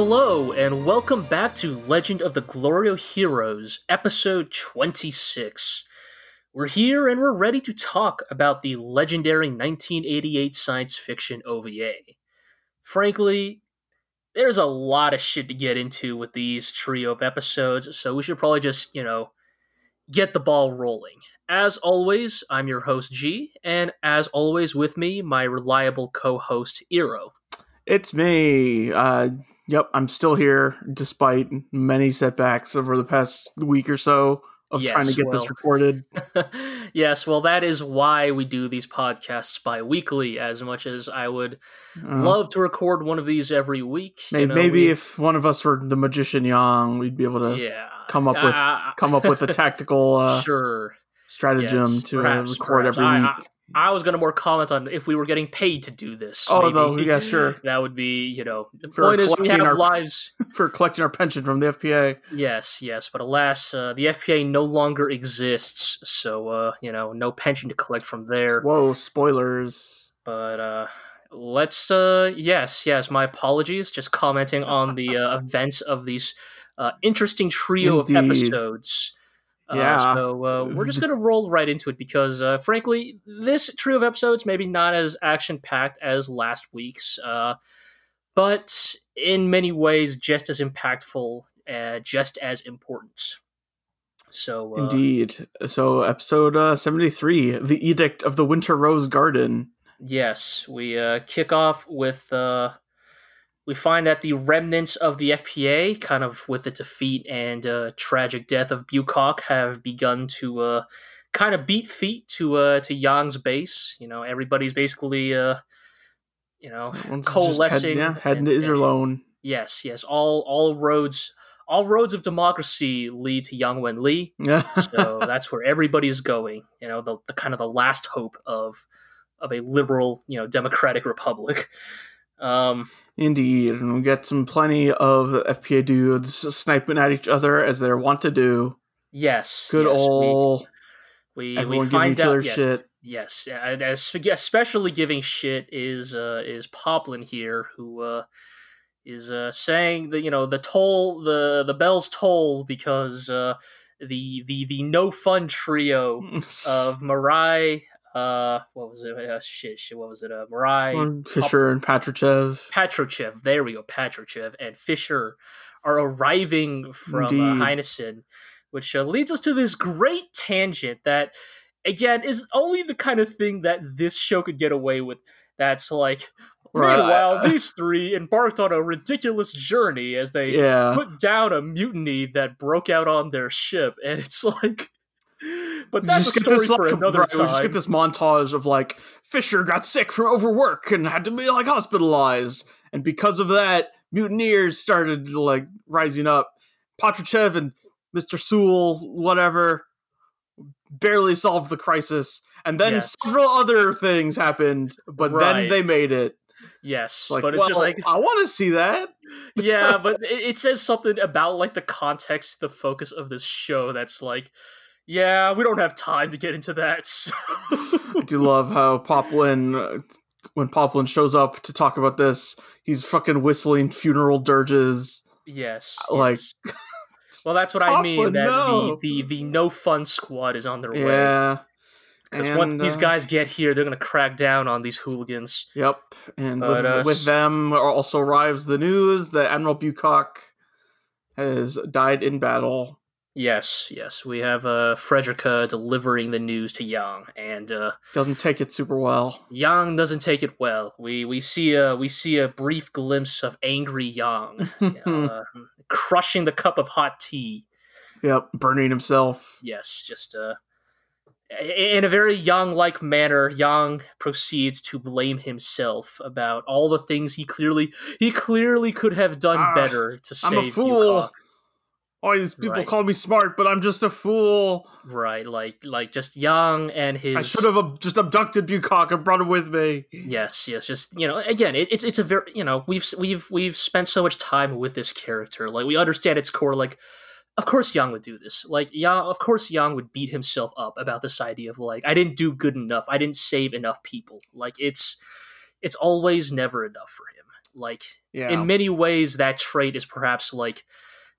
Hello, and welcome back to Legend of the Glorio Heroes, episode 26. We're here and we're ready to talk about the legendary 1988 science fiction OVA. Frankly, there's a lot of shit to get into with these trio of episodes, so we should probably just, you know, get the ball rolling. As always, I'm your host Gee, and as always with me, my reliable co-host Iro. It's me. Uh, yep, I'm still here despite many setbacks over the past week or so of Yes, trying to get well- this recorded. yes, well, that is why we do these podcasts bi-weekly. As much as I would Uh, love to record one of these every week, you know, maybe we- if one of us were the magician Yang, we'd be able to yeah, come up with come up with a tactical uh, sure stratagem yes, to perhaps, record perhaps. every I- week. I, was going to more comment on if we were getting paid to do this. Oh, no, yeah, sure. That would be, you know, the For point is we have our- lives. for collecting our pension from the FPA. Yes, yes, but alas, uh, the FPA no longer exists, so uh, you know, no pension to collect from there. Whoa, spoilers. But uh, let's, uh, yes, yes, my apologies. Just commenting on the uh, events of these uh, interesting trio of Indeed. Episodes. Uh, Yeah. so uh, we're just gonna roll right into it because, uh, frankly, this trio of episodes maybe not as action packed as last week's, uh, but in many ways just as impactful, uh, just as important. So uh, Indeed. So episode uh, 73, The Edict of the Winter Rose Garden. Yes, we uh, kick off with. We find that the remnants of the FPA, kind of with the defeat and uh, tragic death of Bucock, have begun to uh, kind of beat feet to uh, to Yang's base. You know, everybody's basically, uh, you know, Everyone's Coalescing Head, yeah, heading to and- Iserlohn. yes, yes, all all roads, all roads of democracy lead to Yang Wen Li. Yeah. so that's where everybody is going. You know, the, the kind of the last hope of of a liberal, you know, democratic republic. Um, Indeed, and we get some plenty of FPA dudes sniping at each other as they're wont to do. yes, Good yes, old we, we, everyone we giving find each other. Yes, shit. yes, as- especially giving shit is uh, is Poplin here, who uh, is uh, saying that you know the toll, the the bells toll because uh, the the the no fun trio of Murai. Uh, what was it? Uh, shit, shit. What was it? Uh, Murai, Fisher and Patrichev. Patrochev, there we go, Patrochev and Fisher are arriving from uh, Heinessen, which uh, leads us to this great tangent that, again, is only the kind of thing that this show could get away with. That's like, Right. meanwhile, these three embarked on a ridiculous journey as they Yeah. put down a mutiny that broke out on their ship, and it's like. But that's just get story this, for like, another right, time. We just get this montage of like Fisher got sick from overwork and had to be like hospitalized, and because of that, mutineers started like rising up. Patrichev and Mister Sewell, whatever, barely solved the crisis, and then Yes. several other things happened, but Right. then they made it. yes, Like, but it's well, just like I want to see that. yeah, but it, it says something about like the context, the focus of this show. That's like, yeah, we don't have time to get into that. so- I do love how Poplin, uh, when Poplin shows up to talk about this, he's fucking whistling funeral dirges. yes, Like- yes. well, that's what I mean. That no. the, the the no fun squad is on their way. Yeah. Because once And, these uh, guys get here, they're gonna crack down on these hooligans. Yep. And But, with, uh, with them also arrives the news that Admiral Bucock has died in battle. Yes, yes, we have uh, Frederica delivering the news to Yang, and uh, Doesn't take it super well. Yang doesn't take it well. We we see a we see a brief glimpse of angry Yang, uh, crushing the cup of hot tea. Yep. Burning himself. Yes, just uh, in a very Yang like manner, Yang proceeds to blame himself about all the things he clearly he clearly could have done Ah, better to save I'm a fool. Yukon. All these people Right. call me smart, but I'm just a fool. Right, like like just Yang and his I should have just abducted Bucock and brought him with me. Yes, yes, just you know, again, it, it's it's a very you know we've we've we've spent so much time with this character, like we understand its core. Like, of course, Yang would do this. Like, Yang, of course, Yang would beat himself up about this idea of like, I didn't do good enough, I didn't save enough people. Like, it's it's always never enough for him. Like Yeah. in many ways, that trait is perhaps like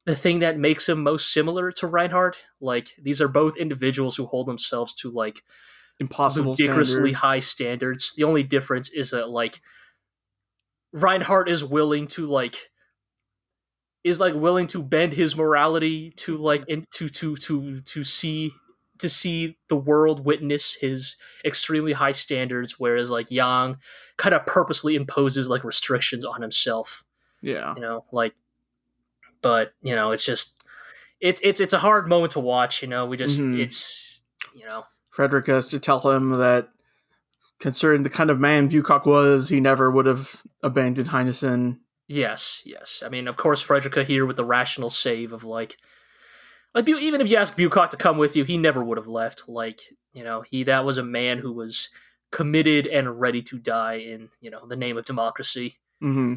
the thing that makes him most similar to Reinhardt. Like these are both individuals who hold themselves to like Impossible ridiculously standards. high standards. The only difference is that like Reinhardt is willing to like is like willing to bend his morality to like in, to to to to see to see the world witness his extremely high standards whereas like Yang kind of purposely imposes like restrictions on himself Yeah. you know like but you know it's just it's it's it's a hard moment to watch you know we just Mhm. it's you know Frederick has to tell him that, considering the kind of man Bucock was, he never would have abandoned Heinessen. Yes, yes. I mean, of course, Frederica here with the rational save of like, like even if you ask Bucock to come with you, he never would have left. Like, you know, he that was a man who was committed and ready to die in you know the name of democracy. hmm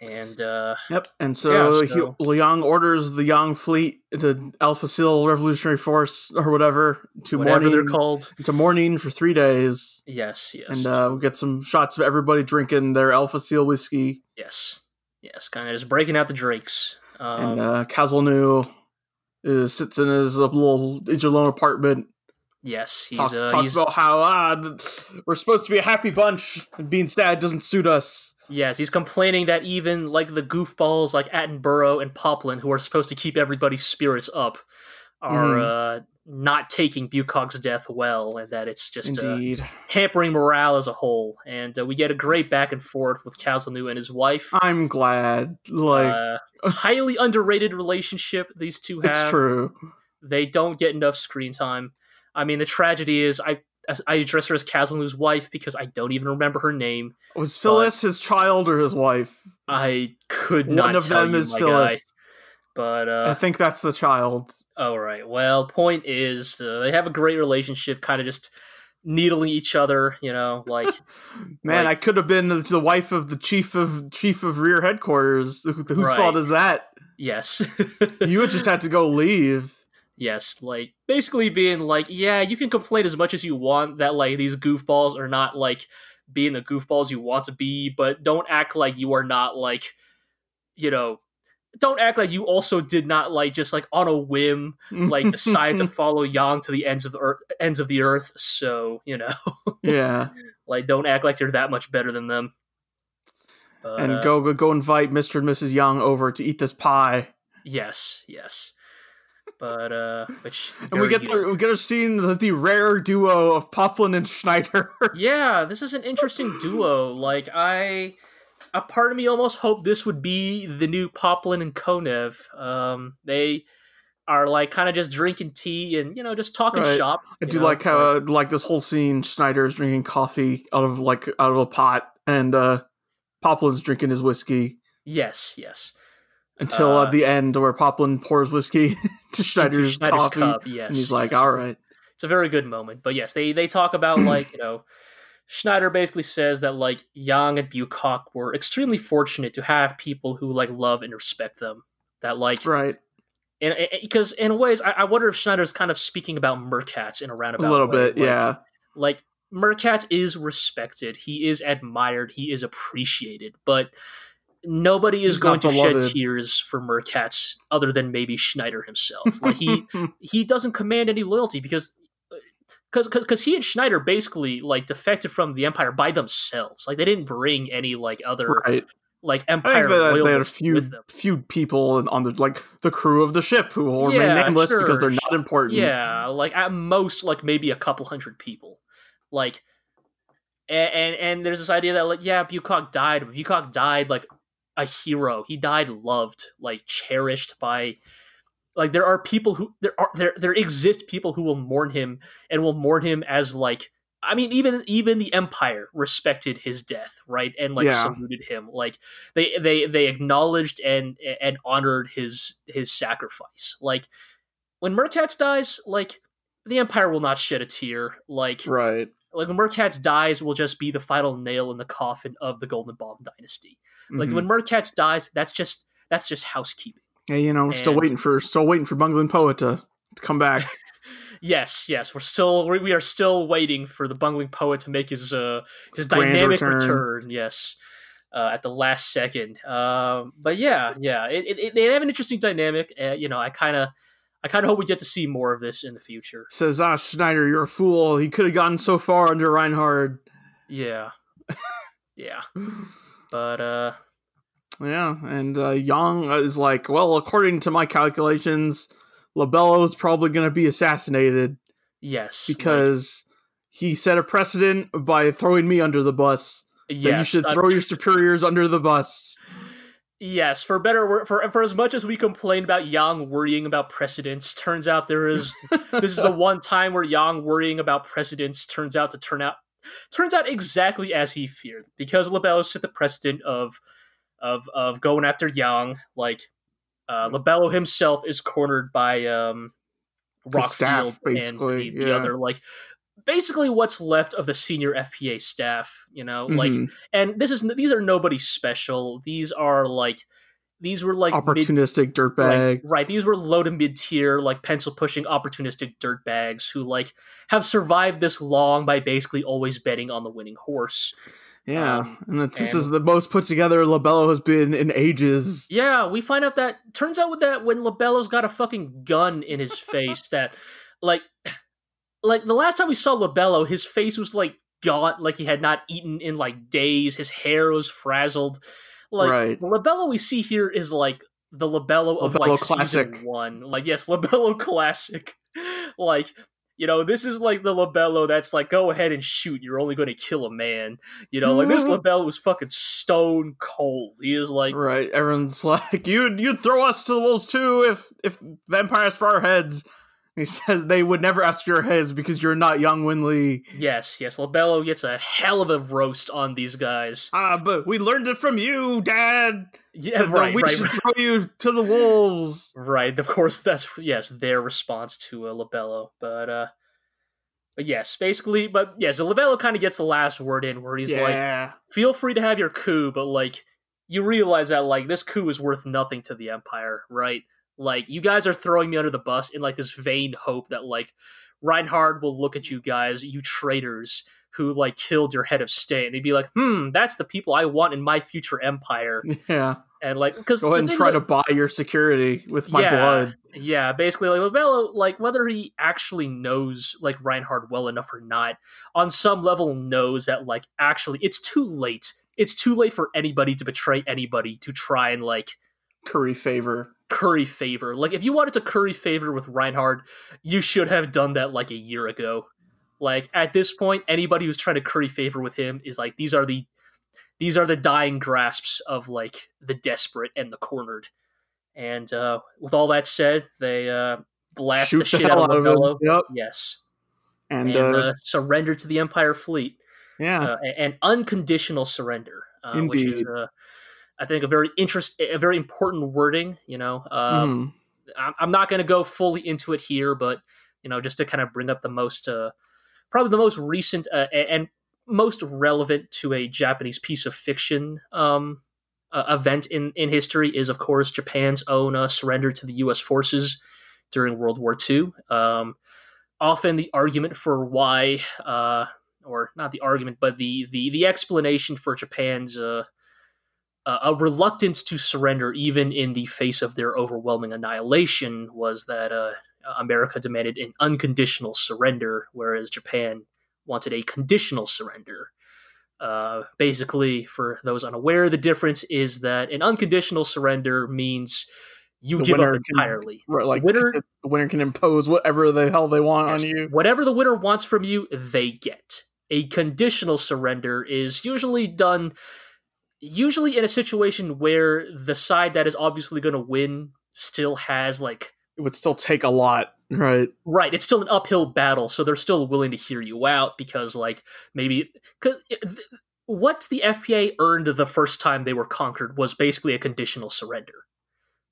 And uh, Yep. And so, Yeah, so- he, Liang orders the Yang fleet, the El Facil Revolutionary Force, or whatever, to whatever they're called, to morning for three days. yes, yes, And uh, we'll get some shots of everybody drinking their El Facil whiskey. yes, yes, kind of just breaking out the drakes. Um, and uh, Caselnes is, sits in his uh, little Iserlohn apartment, yes, he's talk, uh, talks he's, about how ah, we're supposed to be a happy bunch, and being sad doesn't suit us. Yes, he's complaining that even like the goofballs like Attenborough and Poplin, who are supposed to keep everybody's spirits up, are Mhm. uh, not taking Bucock's death well, and that it's just uh, hampering morale as a whole. And uh, we get a great back and forth with Caselnes and his wife. I'm glad. Like, uh, highly underrated relationship these two have. it's true. They don't get enough screen time. I mean, the tragedy is I I address her as Caselnes's wife because I don't even remember her name. Was Phyllis his child or his wife? I could not One of them is my guy. Phyllis. But uh, I think that's the child. All right. Well, point is, uh, they have a great relationship, kind of just needling each other. You know, like Man, like- I could have been the wife of the chief of chief of rear headquarters. Whose Right. fault is that? yes, You would just had to go leave. Yes, like basically being like, yeah, you can complain as much as you want that like these goofballs are not like being the goofballs you want to be, but don't act like you are not like, you know. Don't act like you also did not like just like on a whim like decide to follow Yang to the ends of the earth, ends of the earth. So you know, yeah, Like, don't act like you're that much better than them. But, and uh, go go go invite Mr. and Mrs. Yang over to eat this pie. Yes, yes. But uh, which And we get the, we get to see the, the rare duo of Poplin and Schneider. yeah, this is an interesting duo. Like, I a part of me almost hoped this would be the new Poplin and Konev. Um, they are like kind of just drinking tea and you know just talking Right. shop. I do know, like how uh, like this whole scene. Schneider is drinking coffee out of like out of a pot, and uh, Poplin's drinking his whiskey yes, yes. Until Uh, at the end where Poplin pours whiskey to Schneider's, Schneider's coffee, cup, yes, and he's like, yes. "All right." it's a very good moment. But yes, they they talk about like you know, Schneider basically says that like Yang and Bucock were extremely fortunate to have people who like love and respect them. That like, Right, and because in a ways, I, I wonder if Schneider's kind of speaking about Merkatz in a roundabout. a little way. bit, Like- yeah. Like Merkatz is respected, he is admired, he is appreciated, but. Nobody is He's going to shed tears for Merkatz other than maybe Schneider himself. Like he, he doesn't command any loyalty because uh, because because he and Schneider basically like defected from the Empire by themselves. Like they didn't bring any like other right. like Empire that they had a few few people on the like the crew of the ship who will Yeah, remain nameless because they're not important. Yeah, like at most like maybe a couple hundred people. Like and and, and there's this idea that like yeah, Bucock died, Bucock died like a hero. He died loved, like cherished by like there are people who there are there there exist people who will mourn him and will mourn him as like I mean even even the empire respected his death, right? And like Yeah. saluted him. Like they they they acknowledged and and honored his his sacrifice. Like when Merkatz dies, like the empire will not shed a tear. Like Right. like when Merkatz dies will just be the final nail in the coffin of the Goldenbaum dynasty. Like Mhm. when Merkatz dies, that's just that's just housekeeping. Yeah, you know, we're still waiting for still waiting for Bungling Poet to, to come back. Yes, yes, we're still we we are still waiting for the bungling poet to make his uh his dynamic return. return. Yes, uh, at the last second. Um, but yeah, yeah, it, it, it, they have an interesting dynamic. Uh, you know, I kind of. I kind of hope we get to see more of this in the future. Says, ah, Schneider, you're a fool. He could have gotten so far under Reinhard. Yeah. yeah. But, uh, yeah, and uh, Yang is like, well, according to my calculations, Lebello is probably going to be assassinated. Yes, because like, he set a precedent by throwing me under the bus. Yes, you should throw uh, your superiors under the bus. Yes, for better for for as much as we complain about Yang worrying about precedents, turns out there is this is the one time where Yang worrying about precedents turns out to turn out turns out exactly as he feared because Lebello set the precedent of of of going after Yang. Like uh, Lebello himself is cornered by um, Rockfield and the, yeah. the other like basically what's left of the senior FPA staff, you know, mm-hmm. like, and this is these are nobody special. These are like, these were like opportunistic dirtbag, like, right? These were low to mid tier, like pencil pushing opportunistic dirtbags who like have survived this long by basically always betting on the winning horse. Yeah, um, and this and, is the most put together Lebello has been in ages. Yeah, we find out that turns out with that when Lebello's got a fucking gun in his face that, like, like the last time we saw Lebello, his face was like gaunt, like he had not eaten in like days. His hair was frazzled. Like right. the Lebello we see here is like the Lebello of like classic. season one. Like yes, Lebello classic. like you know, this is like the Lebello that's like, go ahead and shoot. You're only going to kill a man. You know, like this mm-hmm. Lebello was fucking stone cold. He is like, right. Everyone's like, you'd you'd throw us to the wolves too if if vampires for our heads. He says they would never ask your heads because you're not Yang Wen Li. Yes, yes. Lebello gets a hell of a roast on these guys. Ah, but we learned it from you, Dad. Yeah, right. We right, should right. throw you to the wolves. Right. Of course, that's yes their response to uh, Lebello. But uh, but yes, basically. But yes, yeah, so Lebello kind of gets the last word in where he's yeah. like, "Feel free to have your coup, but like." You realize that like this coup is worth nothing to the Empire, right? Like you guys are throwing me under the bus in like this vain hope that like Reinhard will look at you guys, you traitors who like killed your head of state, and he'd be like, "Hmm, that's the people I want in my future empire." Yeah, and like because go ahead and try like, to buy your security with my yeah, blood. Yeah, basically, like Lebello, like whether he actually knows like Reinhard well enough or not, on some level knows that like actually it's too late. It's too late for anybody to betray anybody to try and like curry favor curry favor. Like if you wanted to curry favor with Reinhard, you should have done that like a year ago. Like at this point, anybody who's trying to curry favor with him is like these are the these are the dying grasps of like the desperate and the cornered. And uh, with all that said, they uh, blast Shoot the shit out of Lebello. Yep. Yes, and, and uh, uh, surrender to the Empire fleet. Yeah, uh, an unconditional surrender, uh, which is I think a very interest, a very important wording. You know, um, mm. I'm not going to go fully into it here, but you know, just to kind of bring up the most, uh, probably the most recent uh, and most relevant to a Japanese piece of fiction um, uh, event in in history is, of course, Japan's own uh, surrender to the U.S. forces during World War II. Um, often, the argument for why, uh, or not the argument, but the the the explanation for Japan's uh, a reluctance to surrender, even in the face of their overwhelming annihilation, was that uh, America demanded an unconditional surrender, whereas Japan wanted a conditional surrender. Uh, basically, for those unaware, the difference is that an unconditional surrender means you the give up entirely. Can, right, like the winner, the winner can impose whatever the hell they want yes, on you. Whatever the winner wants from you, they get. A conditional surrender is usually done usually in a situation where the side that is obviously going to win still has like it would still take a lot right? Right it's still an uphill battle so they're still willing to hear you out because like maybe because what the fpa earned the first time they were conquered was basically a conditional surrender.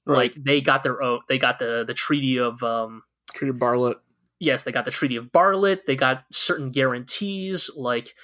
Right. like they got their own they got the the treaty of um treaty of baalat yes they got the treaty of baalat they got certain guarantees like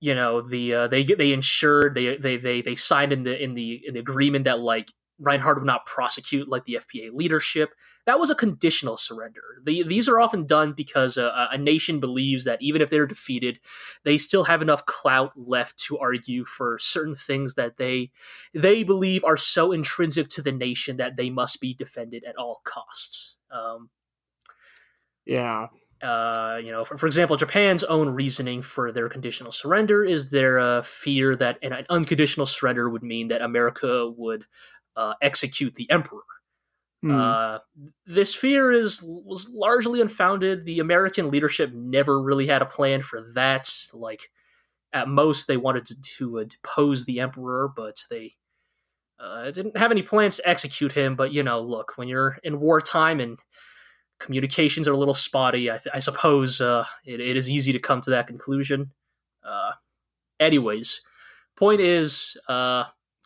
you know the uh, they they insured they they they they signed in the in the in the agreement that like Reinhardt would not prosecute like the FPA leadership. That was a conditional surrender. The, these are often done because a, a nation believes that even if they're defeated, they still have enough clout left to argue for certain things that they they believe are so intrinsic to the nation that they must be defended at all costs. Um, yeah. Uh, you know, for, for example, Japan's own reasoning for their conditional surrender is their uh, fear that an, an unconditional surrender would mean that America would uh, execute the emperor. Uh, this fear is was largely unfounded. The American leadership never really had a plan for that. Like, at most, they wanted to, to uh, depose the emperor, but they uh, didn't have any plans to execute him. But you know, look, when you're in wartime and communications are a little spotty, I, th- I suppose uh, it, it is easy to come to that conclusion. Uh, anyways, point is, uh,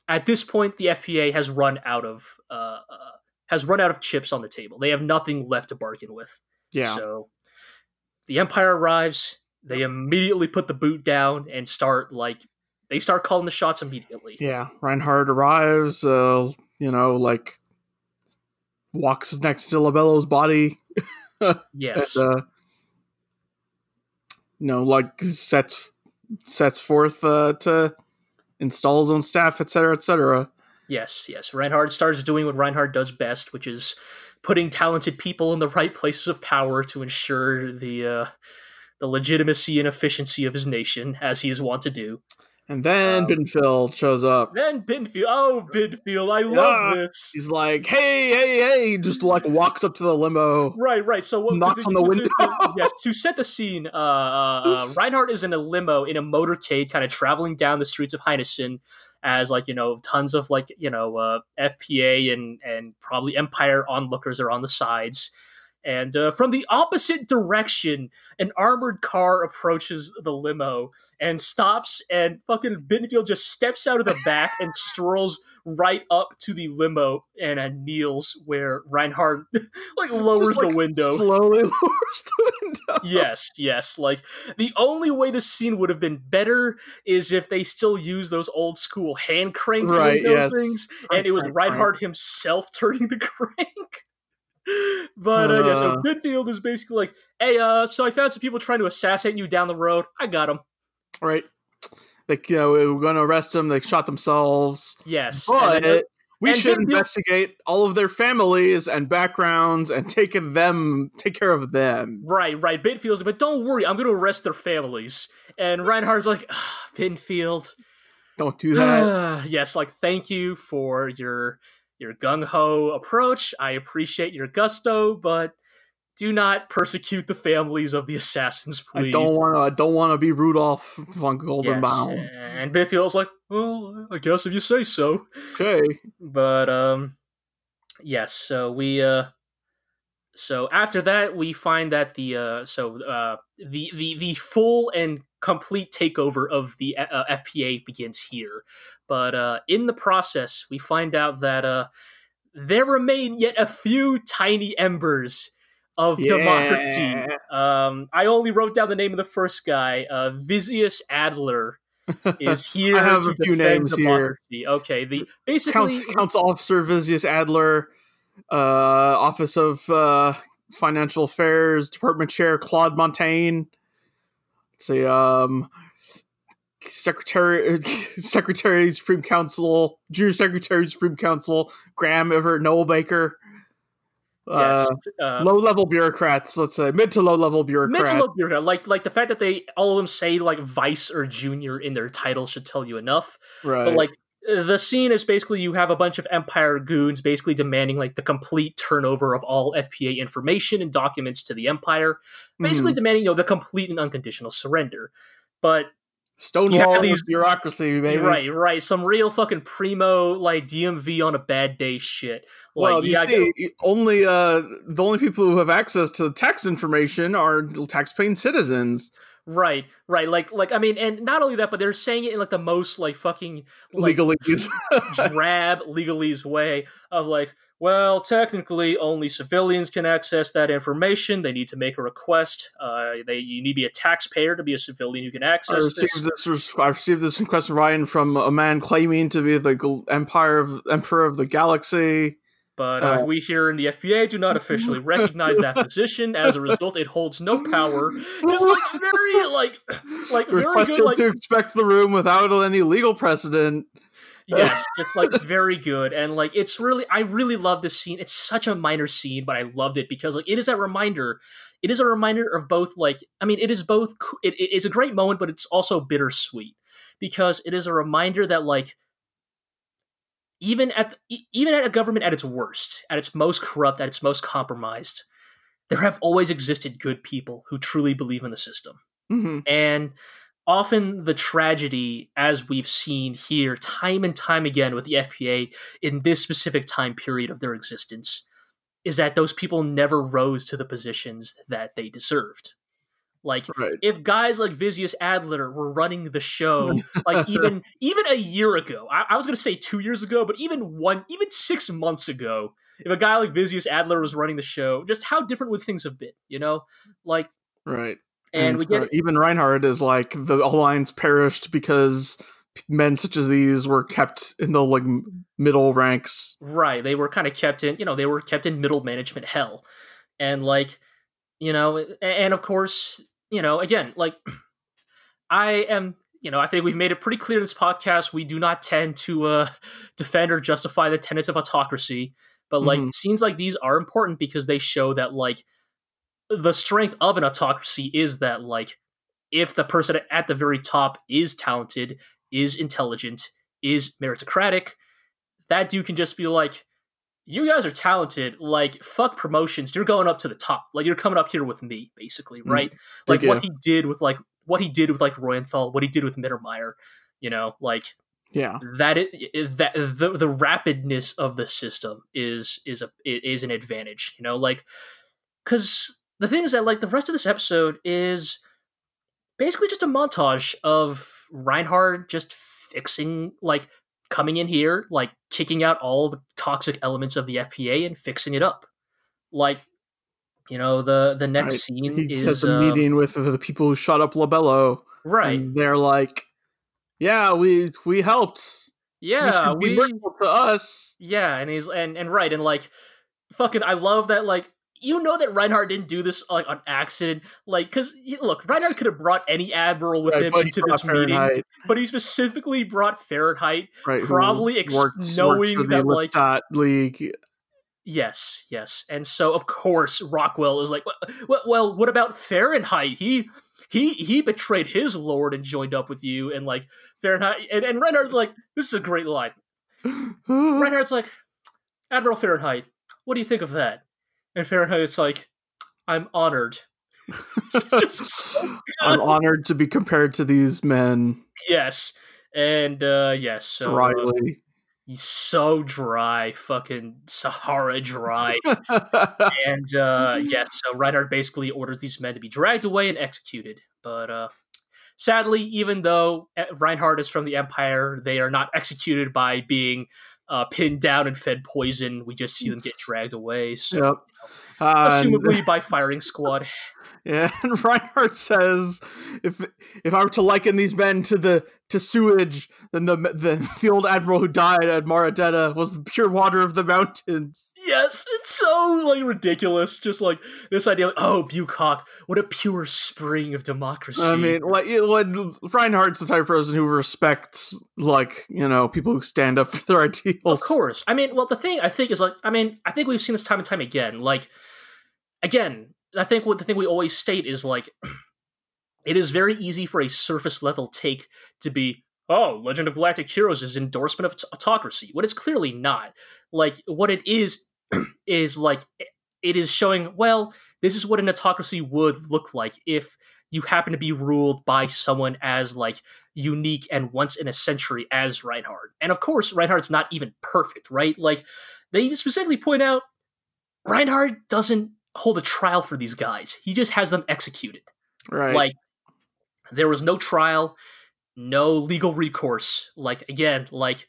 at this point, the FPA has run out of uh, uh, has run out of chips on the table. They have nothing left to bargain with. Yeah. So the Empire arrives. They immediately put the boot down and start like they start calling the shots immediately. Yeah. Reinhardt arrives, uh, you know, like walks next to Lebello's body. Yes. And, uh, you know, like sets sets forth uh, to install his own staff, etc., etc. Yes, yes. Reinhardt starts doing what Reinhardt does best, which is putting talented people in the right places of power to ensure the uh, the legitimacy and efficiency of his nation, as he is wont to do. And then Um, Binfield shows up. Then Binfield, oh Binfield, I Yeah. love this. He's like, "Hey, hey, hey!" Just like walks up to the limo. Right, right. So what? Knocks on the window. yes, to set the scene, uh, uh, uh, Reinhardt is in a limo in a motorcade, kind of traveling down the streets of Heinessen, as like you know, tons of like you know, uh, FPA and and probably Empire onlookers are on the sides. And uh, from the opposite direction, an armored car approaches the limo and stops, and fucking Binfield just steps out of the back and strolls right up to the limo and uh, kneels where Reinhardt like lowers Just, like, the window. Slowly lowers the window. yes, yes. Like the only way this scene would have been better is if they still use those old school hand crank Right, window yes. things, Crank, and it was crank, crank. Reinhardt himself turning the crank. But uh, yeah, so Uh. Binfield is basically like, "Hey, uh, so I found some people trying to assassinate you down the road. I got them." Right. Like, you know, we we're going to arrest them. They shot themselves. Yes, But then- we should investigate all of their families and backgrounds and take them, take care of them. Right, right. Binfield's like, but don't worry, I'm going to arrest their families. And Reinhardt's like, ah, Binfield. Don't do that. yes, like thank you for your your gung ho approach. I appreciate your gusto, but do not persecute the families of the assassins, please. I don't want to. I don't want to be Rudolph von Yes. Goldenbaum. And Binfield's like, well, I guess if you say so. Okay. But um, yes. So we uh, so after that we find that the uh, so uh, the the the full and complete takeover of the uh, FPA begins here. But uh, in the process, we find out that uh, there remain yet a few tiny embers of democracy. Um, I only wrote down the name of the first guy. Uh, Visius Adler is here I have a few names here. democracy. Okay, the basically Council, Council Officer Visius Adler, uh, Office of uh, Financial Affairs Department Chair Claude Montaigne. Let's um, Secretary, Secretary Supreme Council, Junior Secretary Supreme Council Graham Everett Noel Baker. yes, Uh, uh, low level bureaucrats, let's say mid to low level bureaucrats. mental look bureaucrat, like like the fact that they all of them say like vice or junior in their title should tell you enough. right. But like the scene is basically you have a bunch of Empire goons basically demanding like the complete turnover of all FPA information and documents to the Empire, basically Mhm. demanding you know the complete and unconditional surrender. But Stonewall these- these bureaucracy, baby. right, right, some real fucking primo like DMV on a bad day shit. Like, Well, you yeah, see, only uh, the only people who have access to tax information are tax-paying citizens. Right, right. Like, like I mean, and not only that, but they're saying it in like the most like fucking like, legalese. drab legalese way of like, well, technically, only civilians can access that information. They need to make a request. Uh, they you need to be a taxpayer to be a civilian who can I access received this. this. I received this request Ryan from a man claiming to be the empire of emperor of the galaxy. But uh, Uh, we here in the FPA do not officially recognize that position. As a result, it holds no power. Just like very like like very Requested good like to inspect the room without any legal precedent. yes it's like very good and like it's really i really love this scene it's such a minor scene but i loved it because like it is a reminder it is a reminder of both like i mean it is both it, it is a great moment but it's also bittersweet because it is a reminder that like even at the, even at a government at its worst at its most corrupt at its most compromised there have always existed good people who truly believe in the system hmm and often the tragedy, as we've seen here time and time again with the FPA in this specific time period of their existence, is that those people never rose to the positions that they deserved. Like Right. if guys like Vizius Adler were running the show, like even even a year ago, I, I was gonna say two years ago, but even one, even six months ago, if a guy like Vizius Adler was running the show, just how different would things have been? You know, like Right. and, we get uh, even Reinhardt is like the alliance perished because men such as these were kept in the like middle ranks. Right. They were kind of kept in, you know, they were kept in middle management hell. And like, you know, and of course, you know, again, like I am, you know, I think we've made it pretty clear in this podcast we do not tend to uh defend or justify the tenets of autocracy, but like Mhm. scenes like these are important because they show that like the strength of an autocracy is that like if the person at the very top is talented, is intelligent, is meritocratic, that dude can just be like, you guys are talented. Like, fuck promotions. You're going up to the top. Like, you're coming up here with me, basically, Mm. right? Like what he did with like what he did with like Reuenthal, what he did with Mittermeier. You know, like Yeah. that. It, that the the rapidness of the system is is a is an advantage. You know, like because the thing is that like the rest of this episode is basically just a montage of Reinhard just fixing like coming in here, like kicking out all the toxic elements of the FPA and fixing it up. Like, you know, the the next Right. scene He is has a uh, meeting with the people who shot up Lebello. right. And they're like, Yeah, we we helped. yeah, you should be we grateful to us. yeah, and he's and and right and like fucking I love that like you know that Reinhardt didn't do this like on accident, like because look, Reinhardt could have brought any admiral with him into this meeting, but he specifically brought Fahrenheit right, probably ex- worked- knowing worked that, like- Lippstadt League. Yes, yes, and so of course Rockwell is like, well, well, what about Fahrenheit? He he he betrayed his lord and joined up with you, and like Fahrenheit, and, and Reinhardt's like, this is a great line. Reinhardt's like, Admiral Fahrenheit, what do you think of that? And Fahrenheit, Fahrenheit's like, I'm honored. So I'm honored to be compared to these men. yes, and uh yes, so uh, Dryly. he's so dry, fucking Sahara dry. and uh yes so reinhardt basically orders these men to be dragged away and executed but uh sadly even though eh, reinhardt is from the empire they are not executed by being uh pinned down and fed poison we just see them get dragged away so Yep. Uh, assumably by firing squad Yeah, and Reinhardt says, "If if I were to liken these men to the to sewage, then the the, the old admiral who died at Mar Adetta was the pure water of the mountains." Yes it's so like ridiculous just like this idea like oh bucock what a pure spring of democracy I mean, like when Reinhardt's the type of person who respects, like you know, people who stand up for their ideals. Of course. I mean, well, the thing I think is like, I mean, I think we've seen this time and time again. Like, again, I think what the thing we always state is like, it is very easy for a surface level take to be, oh, Legend of Galactic Heroes is endorsement of autocracy. What it's clearly not. Like, what it is is like, it is showing, well, this is what an autocracy would look like if you happen to be ruled by someone as like unique and once in a century as Reinhardt. And of course, Reinhardt's not even perfect, right? Like they specifically point out Reinhardt doesn't hold a trial for these guys. He just has them executed. right? Like There was no trial, no legal recourse. Like again, like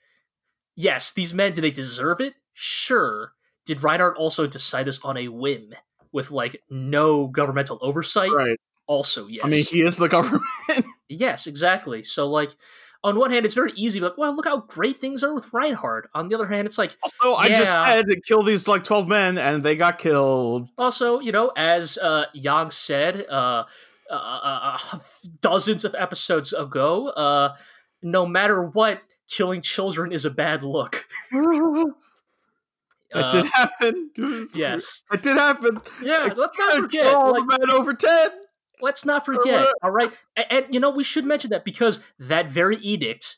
yes, these men did they deserve it? Sure. Did Reinhardt also decide this on a whim with like no governmental oversight? Right. Also, yes. I mean, he is the government. Yes, exactly. So like on one hand it's very easy, like, well, look how great things are with Reinhardt. On the other hand, it's like also, I just Yeah. said kill these like twelve men, and they got killed. also, you know, as uh Yang said, uh, uh, uh, uh dozens of episodes ago, uh no matter what, killing children is a bad look. That Uh, did happen. yes. It did happen. Yeah, let's not forget. Like, over ten. let's not forget. All right, and, and you know we should mention that because that very edict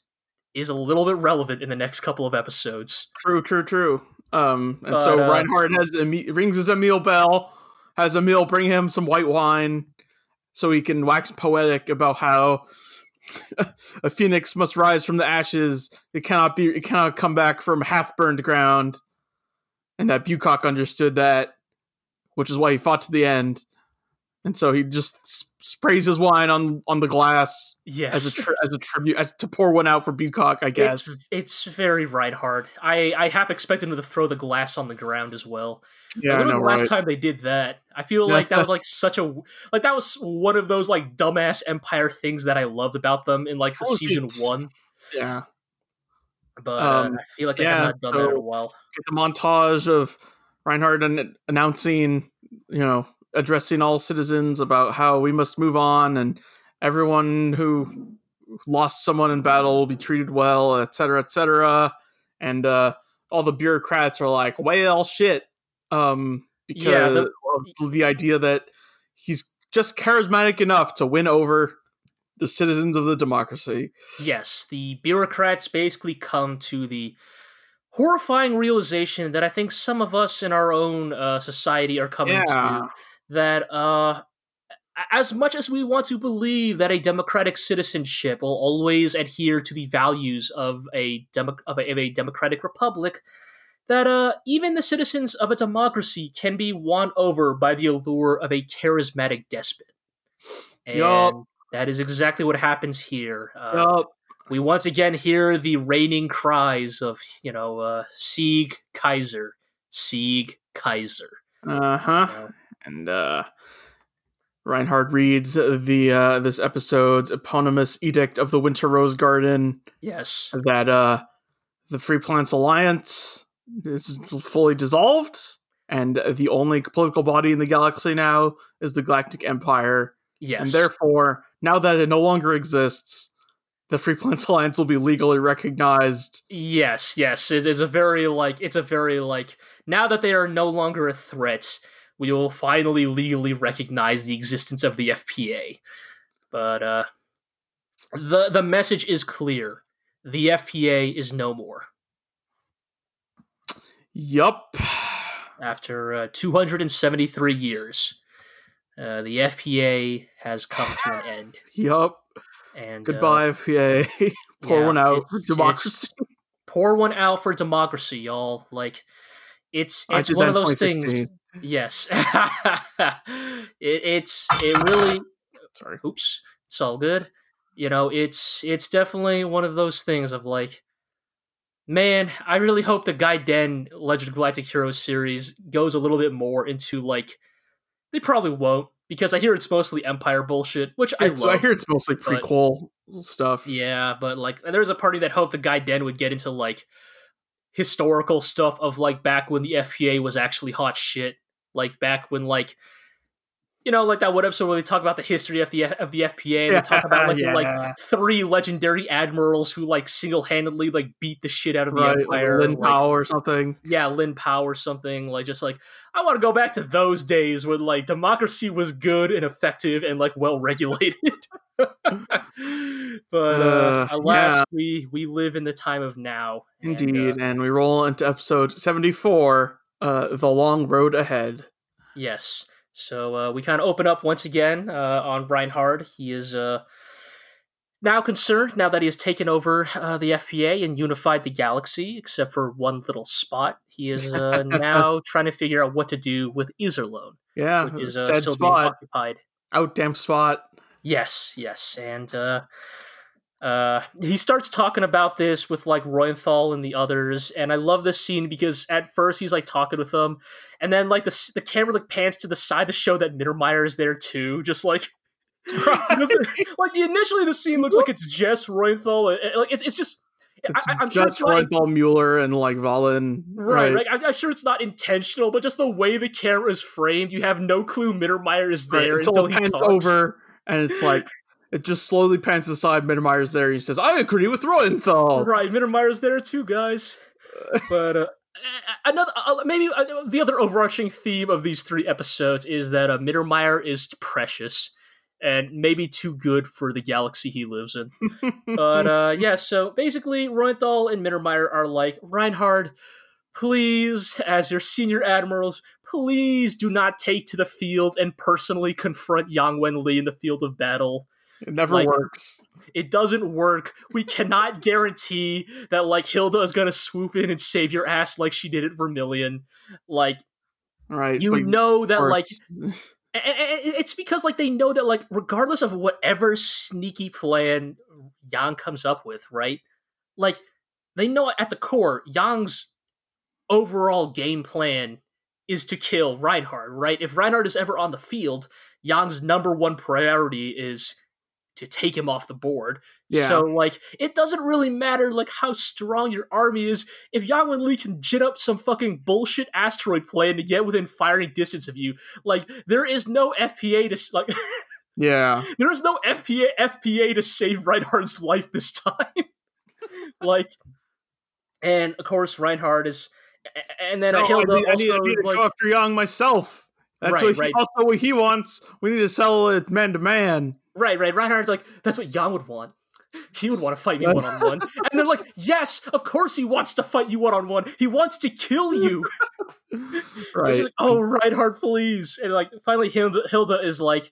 is a little bit relevant in the next couple of episodes. True, true, true. Um, and But, so uh, Reinhardt has rings his Emil bell, has Emil bring him some white wine, so he can wax poetic about how a phoenix must rise from the ashes. It cannot be. It cannot come back from half burned ground, and that Bucock understood that, which is why he fought to the end. And so he just sprays his wine on on the glass Yes, as a tri- as a tribute, as to pour one out for Bucock, I guess. It's, it's very Reinhardt. I, I half expected him to throw the glass on the ground as well. yeah, when I was know, the last right? time they did that? I feel like that was like such a like that was one of those like dumbass Empire things that I loved about them in like the Oh, season one. Yeah. But uh, Um, I feel like yeah, have not done that in so- a while. get the montage of Reinhardt an- announcing, you know, addressing all citizens about how we must move on and everyone who lost someone in battle will be treated well, et cetera, et cetera. And uh, all the bureaucrats are like, well, shit. Um, because Yeah, the- of the idea that he's just charismatic enough to win over the citizens of the democracy. Yes, the bureaucrats basically come to the horrifying realization that I think some of us in our own uh, society are coming Yeah. to that uh, as much as we want to believe that a democratic citizenship will always adhere to the values of a, demo- of a, of a democratic republic, that uh, even the citizens of a democracy can be won over by the allure of a charismatic despot. And Yup. That is exactly what happens here. Uh, Yup. we once again hear the reigning cries of, you know, uh, Sieg Kaiser, Sieg Kaiser. Uh huh. you know. and uh Reinhard reads the uh this episode's eponymous edict of the Winter Rose Garden Yes. that uh the Free Planets Alliance is fully dissolved and the only political body in the galaxy now is the Galactic Empire Yes. and therefore now that it no longer exists the Free Planets Alliance will be legally recognized Yes, yes. It is a very like it's a very like now that they are no longer a threat, we will finally legally recognize the existence of the FPA. But uh the the message is clear. The FPA is no more. yup After uh, 273 years, uh, the FPA has come to an end. yup And uh, goodbye FPA pour yeah, one out for democracy pour one out for democracy, y'all. Like it's it's one of those things. Yes, it, it's it really. sorry Oops, it's all good. You know, it's it's definitely one of those things of like, man, I really hope the Gaiden Legend of Galactic Heroes series goes a little bit more into like. They probably won't because I hear it's mostly Empire bullshit, which I love. I hear it's mostly but- prequel stuff. Yeah, but like there's a party that hoped the Gaiden would get into like historical stuff of like back when the FPA was actually hot shit. Like back when like you know, like that one episode where they talk about the history of the of the FPA and they talk about like the, Yeah. like three legendary admirals who like single handedly like beat the shit out of the right, like empire. Lin like- Powell or something. yeah, Lin Pao or something. Like just like I want to go back to those days when like democracy was good and effective and like well regulated. but uh, Uh, alas, yeah. we we live in the time of now. and, uh, Indeed, and we roll into episode seventy-four, uh, "The Long Road Ahead." yes. So uh, we kind of open up once again uh, on Reinhard. He is uh, now concerned now that he has taken over uh, the FPA and unified the galaxy, except for one little spot. He is uh, now trying to figure out what to do with Iserlohn. Yeah, which is uh, still being occupied. out damn spot. Yes, yes, and uh, uh, he starts talking about this with like Reuenthal and the others, and I love this scene because at first he's like talking with them, and then like the the camera like pans to the side to show that Mittermeier is there too, just like. Right. like initially, the scene looks like it's just Reuenthal. and- and, Like it's, it's just. It's I, I'm sure just it's not Mueller and like Wahlen. Right, right. I'm, I'm sure it's not intentional, but just the way the camera is framed, you have no clue Mittermeier is Right, there until until it he pans talks. over and it's like it just slowly pans aside. Mittermeier's there. And he says, "I agree with Reuenthal." Right, Mittermeier's there too, guys. But uh, another, uh, maybe uh, the other overarching theme of these three episodes is that uh, Mittermeier is precious and maybe too good for the galaxy he lives in. But uh, yeah, so basically, Reuenthal and Mittermeier are like, Reinhard, please, as your senior admirals, please do not take to the field and personally confront Yang Wen Li in the field of battle. It never like- works. It doesn't work. We cannot guarantee that like Hilda is gonna swoop in and save your ass like she did at Vermilion. Like Right. you know that like course- and, and- and it's because like they know that like regardless of whatever sneaky plan Yang comes up with, right? Like they know at the core Yang's overall game plan is to kill Reinhardt, right? If Reinhardt is ever on the field, Yang's number one priority is to take him off the board. Yeah. So like it doesn't really matter like how strong your army is if Yang Wen Li can gin up some fucking bullshit asteroid plan to get within firing distance of you. Like there is no FPA to like yeah. there is no FPA FPA to save Reinhardt's life this time. like and of course Reinhardt is and then No, I need, I need, I need to like- go after Yang myself. That's Right, what he, right. also what he wants. We need to sell it man to man. Right, right. Reinhardt's like, that's what Yang would want. He would want to fight me one on one. And they're like, yes, of course he wants to fight you one on one. He wants to kill you. Right. Like, oh, Reinhardt, please. And like, finally, Hilda, Hilda is like,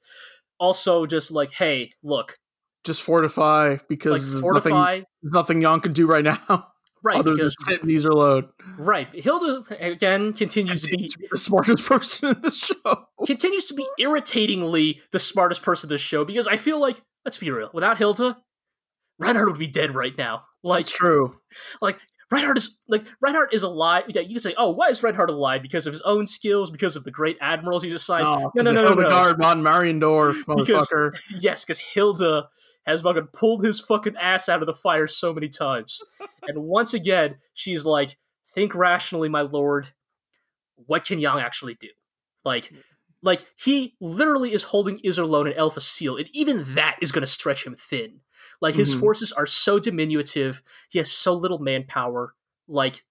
also just like, hey, look, Just fortify like, because there's fortify. nothing, there's nothing Yang can do right now Right, other because, than sit in Iserlohn. Right. Hilda, again, continues to be to be the smartest person in this show. continues to be irritatingly the smartest person in this show because I feel like, let's be real, without Hilda, Reinhardt would be dead right now. Like, It's true. Reinhardt is like Reinhardt is alive. Yeah, you can say, "Oh, why is Reinhardt alive? Because of his own skills, because of the great admirals he's assigned." Oh, no, no, no, no, no, no. Guard von Mariendorf, Because- yes, because Hilda has fucking pulled his fucking ass out of the fire so many times, and once again, she's like, "Think rationally, my lord. What can Yang actually do? Like, like he literally is holding Iserlohn and El Facil, and even that is going to stretch him thin. Like his Mhm. forces are so diminutive. He has so little manpower. Like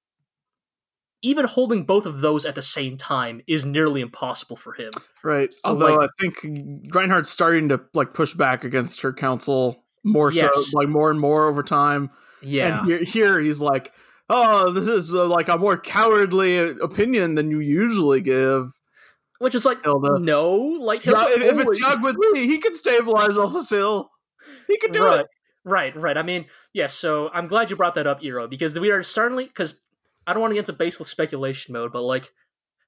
even holding both of those at the same time is nearly impossible for him. Right. Although like- I think Reinhardt's starting to like push back against her council more Yes. so, like more and more over time. Yeah. And here, here he's like, "Oh, this is uh, like a more cowardly opinion than you usually give." Which is like Hilda. no, like Yeah, Hilda if, if it's Yang Wen Li, he can stabilize El Facil. He can do right, it. right, right. I mean, yes. so I'm glad you brought that up, Iro, because we are starting because I don't want to get into baseless speculation mode, but like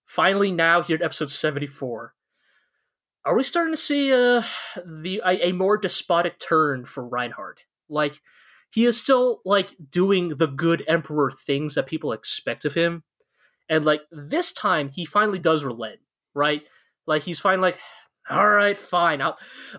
finally now here at episode 74, are we starting to see uh the a, a more despotic turn for Reinhardt? Like he is still like doing the good emperor things that people expect of him, and like this time he finally does relent, right? Like he's finally like, all right, fine. I'll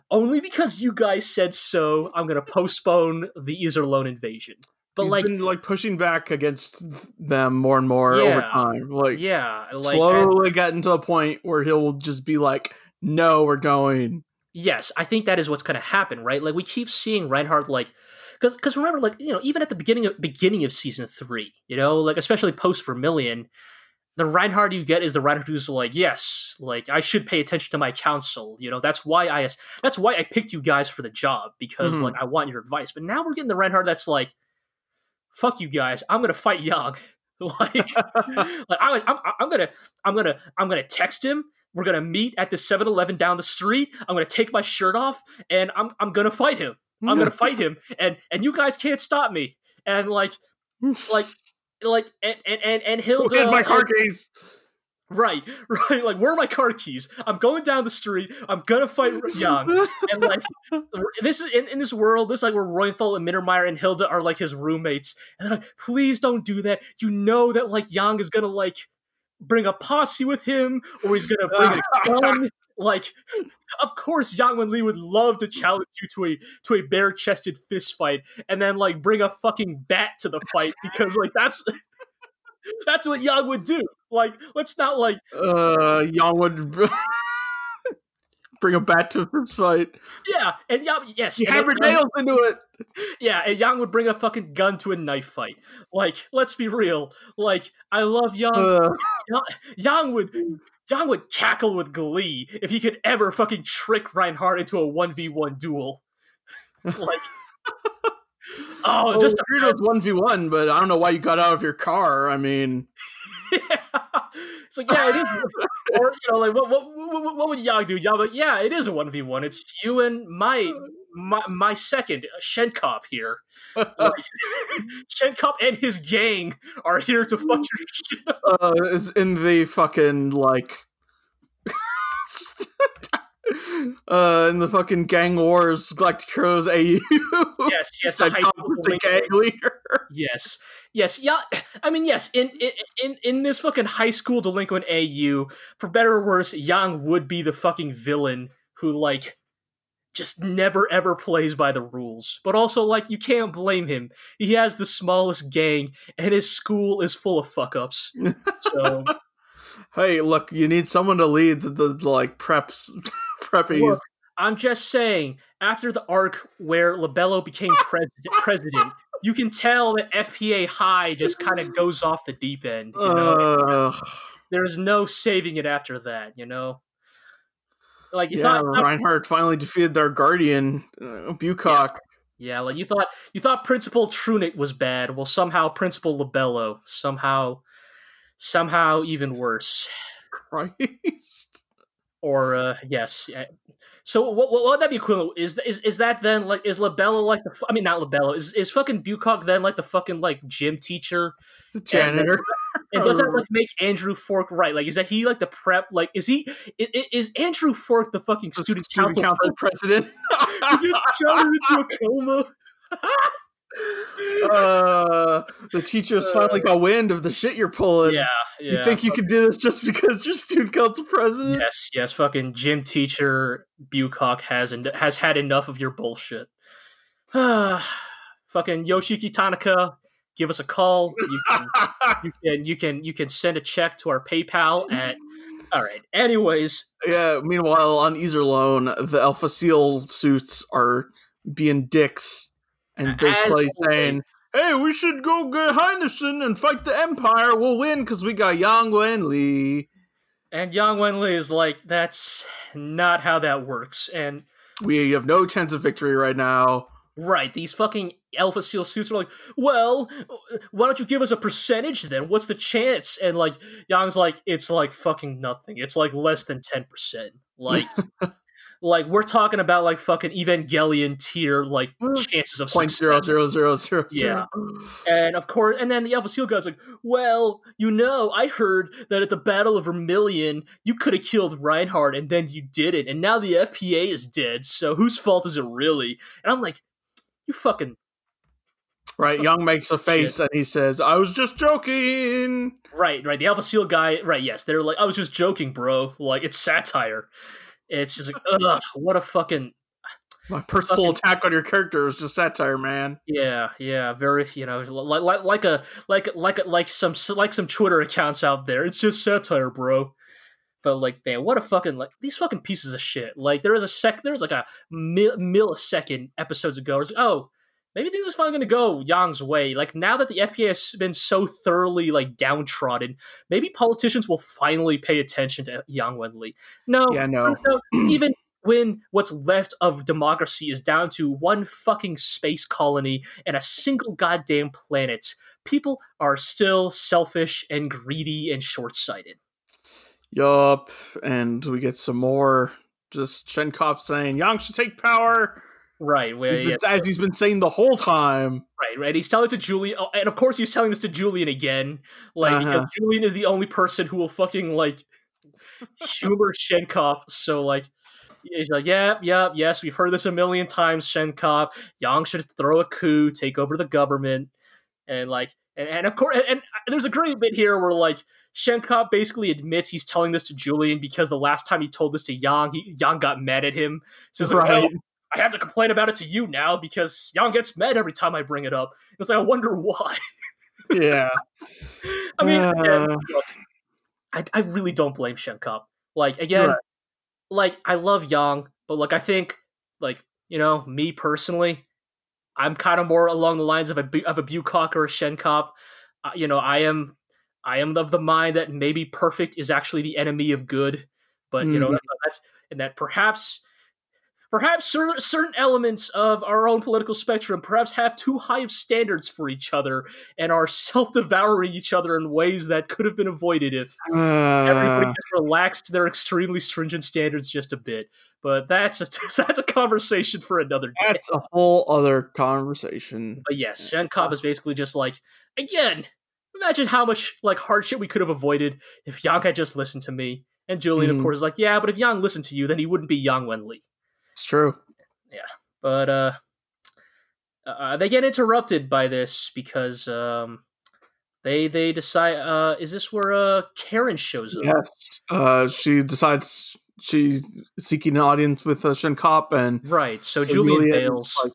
only because you guys said so. I'm gonna postpone the Iserlohn invasion. But He's like, been like pushing back against them more and more over time. Like yeah, like and- slowly getting to the point where he'll just be like, "No, we're going." yes, I think that is what's gonna happen, right? Like we keep seeing Reinhardt like. Because, because remember, like you know, even at the beginning of beginning of season three, you know, like especially post Vermillion, the Reinhardt you get is the Reinhardt who's like, yes, like I should pay attention to my counsel. You know, that's why I that's why I picked you guys for the job because Mhm. like I want your advice. But now we're getting the Reinhardt that's like, fuck you guys, I'm gonna fight Yang. like, like I'm, I'm, I'm gonna, I'm gonna, I'm gonna text him. We're gonna meet at the 7-Eleven down the street. I'm gonna take my shirt off and I'm, I'm gonna fight him. I'm gonna fight him, and and you guys can't stop me. And like, like, like, and and and, and Hilda, hid uh, my car and- keys? Right, right. Like, where are my car keys? I'm going down the street. I'm gonna fight Yang. And like, this is in, in this world. This is like where Reuenthal and Mittermeier and Hilda are like his roommates. And they're like, please don't do that. You know that like Yang is gonna like bring a posse with him, or he's gonna bring a gun. Like, of course, Yang Wen Li would love to challenge you to a to a bare chested fist fight, and then like bring a fucking bat to the fight because like that's that's what Yang would do. Like, let's not like uh, Yang would bring a bat to this fight. Yeah, and Yang, yes, he hammered nails into it. Yeah, and Yang would bring a fucking gun to a knife fight. Like, let's be real. Like, I love Yang. Uh, Yang would Yang would cackle with glee if he could ever fucking trick Reinhardt into a one v one duel. like, oh, well, just agreed it one v one, but I don't know why you got out of your car. I mean, it's like yeah, it is. or you know, like what what what, what would Yang do? Yang, but yeah, it is a one v one. It's you and my my my second Shenkop here. Like, Shenkop and his gang are here to fuck your shit. uh, it's in the fucking like. uh, in the fucking gang wars, Galactic Heroes AU. Yes, yes, the high gang leader. Yes, yes, yeah. I mean, yes. In in in, in this fucking high school delinquent AU, for better or worse, Yang would be the fucking villain who like just never ever plays by the rules. But also, like, you can't blame him. He has the smallest gang, and his school is full of fuck ups. So Hey, look, you need someone to lead the, the, the, like preps, preppies. Look, I'm just saying, after the arc where Lebello became pres- president, you can tell that FPA High just kind of goes off the deep end. You know? Ugh. There's no saving it after that, you know. Like you yeah, thought, Reinhardt finally defeated their guardian, uh, Bucock. yeah, like you thought, you thought Principal Trunicht was bad. Well, somehow Principal Lebello, somehow, somehow even worse. Christ. Or uh, yes, so what, what would that be equivalent? Is is is that then like is Lebello like the? I mean, not Lebello. Is is fucking Bucock then like the fucking like gym teacher? The janitor. And does that like make Andrew Fork right? Like, is that he like the prep? Like, is he i- i- is Andrew Fork the fucking The student, student council? council president. president? He just into a coma. uh, the teachers finally got wind of the shit you're pulling. Yeah, yeah. You think you can do this just because you're student council president? Yes, yes. Fucking gym teacher Bucock has en- has had enough of your bullshit. fucking Yoshiki Tanaka, give us a call. You can, you can you can you can send a check to our PayPal at. All right. Anyways, Yeah. Meanwhile, on Iserlohn, the El Facil suits are being dicks and basically saying, "Hey, we should go get Heinessen and fight the Empire. We'll win because we got Yang Wen Li. and Yang Wenli is like, that's not how that works. And We have no chance of victory right now." Right, these fucking El Facil suits are like, well, why don't you give us a percentage then? What's the chance? And like, Yang's like, it's like fucking nothing. It's like less than 10%. Like, like we're talking about like fucking Evangelion tier, like mm. chances of Point zero zero zero zero Yeah. And of course, and then the El Facil guy's like, well, you know, I heard that at the Battle of Vermilion, you could have killed Reinhardt and then you didn't. And now the FPA is dead, so whose fault is it really? And I'm like, you fucking Right, Yang makes a face and he says, "I was just joking." Right, right. The El Facil guy, right, yes. They're like, I was just joking, bro. Like, it's satire. It's just like, ugh, what a fucking. My personal attack on your character is just satire, man. Yeah, yeah, very, you know, like, like, like a, like, like, like some, like some Twitter accounts out there. It's just satire, bro. But like, man, what a fucking like these fucking pieces of shit. Like, there was a sec, there was like a mil- millisecond episodes ago. It's like, oh, maybe things are finally gonna go Yang's way. Like now that the FPA has been so thoroughly like downtrodden, maybe politicians will finally pay attention to Yang Wenli. No, Yeah, no. even when what's left of democracy is down to one fucking space colony and a single goddamn planet, people are still selfish and greedy and short-sighted. Yup, and we get some more just Shenkop saying Yang should take power, right. Where He's been, yeah, as he's been saying the whole time. right, right. He's telling it to Julian, oh, and of course he's telling this to Julian again, like Uh-huh. Julian is the only person who will fucking like humor Shenkop. So like. He's like, yep, yep, yes, we've heard this a million times, Shenkop. Yang should throw a coup, take over the government. And like, and, and of course, and, and there's a great bit here where like Shenkop basically admits he's telling this to Julian because the last time he told this to Yang, he, Yang got mad at him. So he's like, Right. I have to complain about it to you now because Yang gets mad every time I bring it up. It's like, I wonder why. Yeah. I mean, Uh. again, look, I, I really don't blame Shen Shenkop. Like, again, Right. like, I love Yang, but like, I think, like, you know, me personally, I'm kind of more along the lines of a of a Bucock or a Shenkop. Uh, you know, I am I am of the mind that maybe perfect is actually the enemy of good, but you know Mhm. that's, that's and that perhaps perhaps cer- certain elements of our own political spectrum perhaps have too high of standards for each other and are self-devouring each other in ways that could have been avoided if everybody Uh, just relaxed their extremely stringent standards just a bit. But that's a, that's a conversation for another day. that's a whole other conversation. But yes, Shenkop is basically just like, again, imagine how much like hardship we could have avoided if Yang had just listened to me. And Julian, of Mhm. course, is like, yeah, but if Yang listened to you, then he wouldn't be Yang Wenli. It's true. Yeah, but uh, uh, they get interrupted by this because um, they they decide. Uh, is this where uh Karen shows up? Yes. Uh, she decides she's seeking an audience with uh, Shenkop and Right. So, So Julian, Julian, bails. like,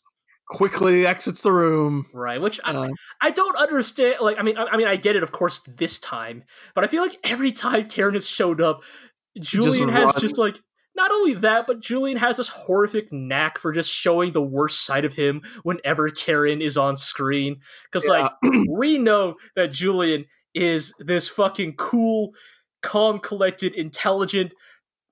quickly exits the room. Right, which I, Uh, I don't understand. Like, I mean, I, I mean, I get it, of course, this time, but I feel like every time Karen has showed up, Julian has run. just like not only that, but Julian has this horrific knack for just showing the worst side of him whenever Karen is on screen. Because like we know that Julian is this fucking cool, calm, collected, intelligent,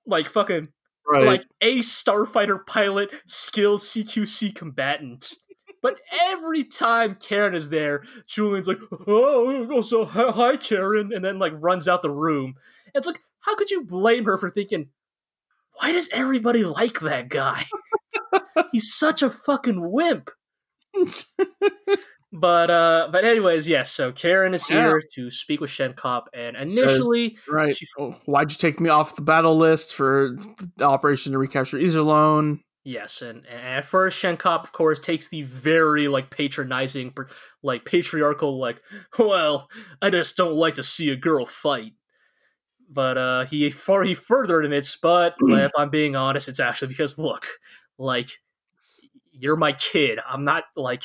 like fucking right. like a starfighter pilot, skilled CQC combatant. But every time Karen is there, Julian's like, "Oh, so hi, Karen," and then like runs out the room. It's like, how could you blame her for thinking? Why does everybody like that guy? He's such a fucking wimp. But uh, but anyways, yes. So Karen is here to speak with Shenkop, and initially, right. she- Oh, why'd you take me off the battle list for the operation to recapture Iserlohn? Yes, and, and at first Shenkop, of course, takes the very like patronizing, like patriarchal, like, well, I just don't like to see a girl fight. But uh, he far he further admits, but if I'm being honest, it's actually because look, like, you're my kid. I'm not like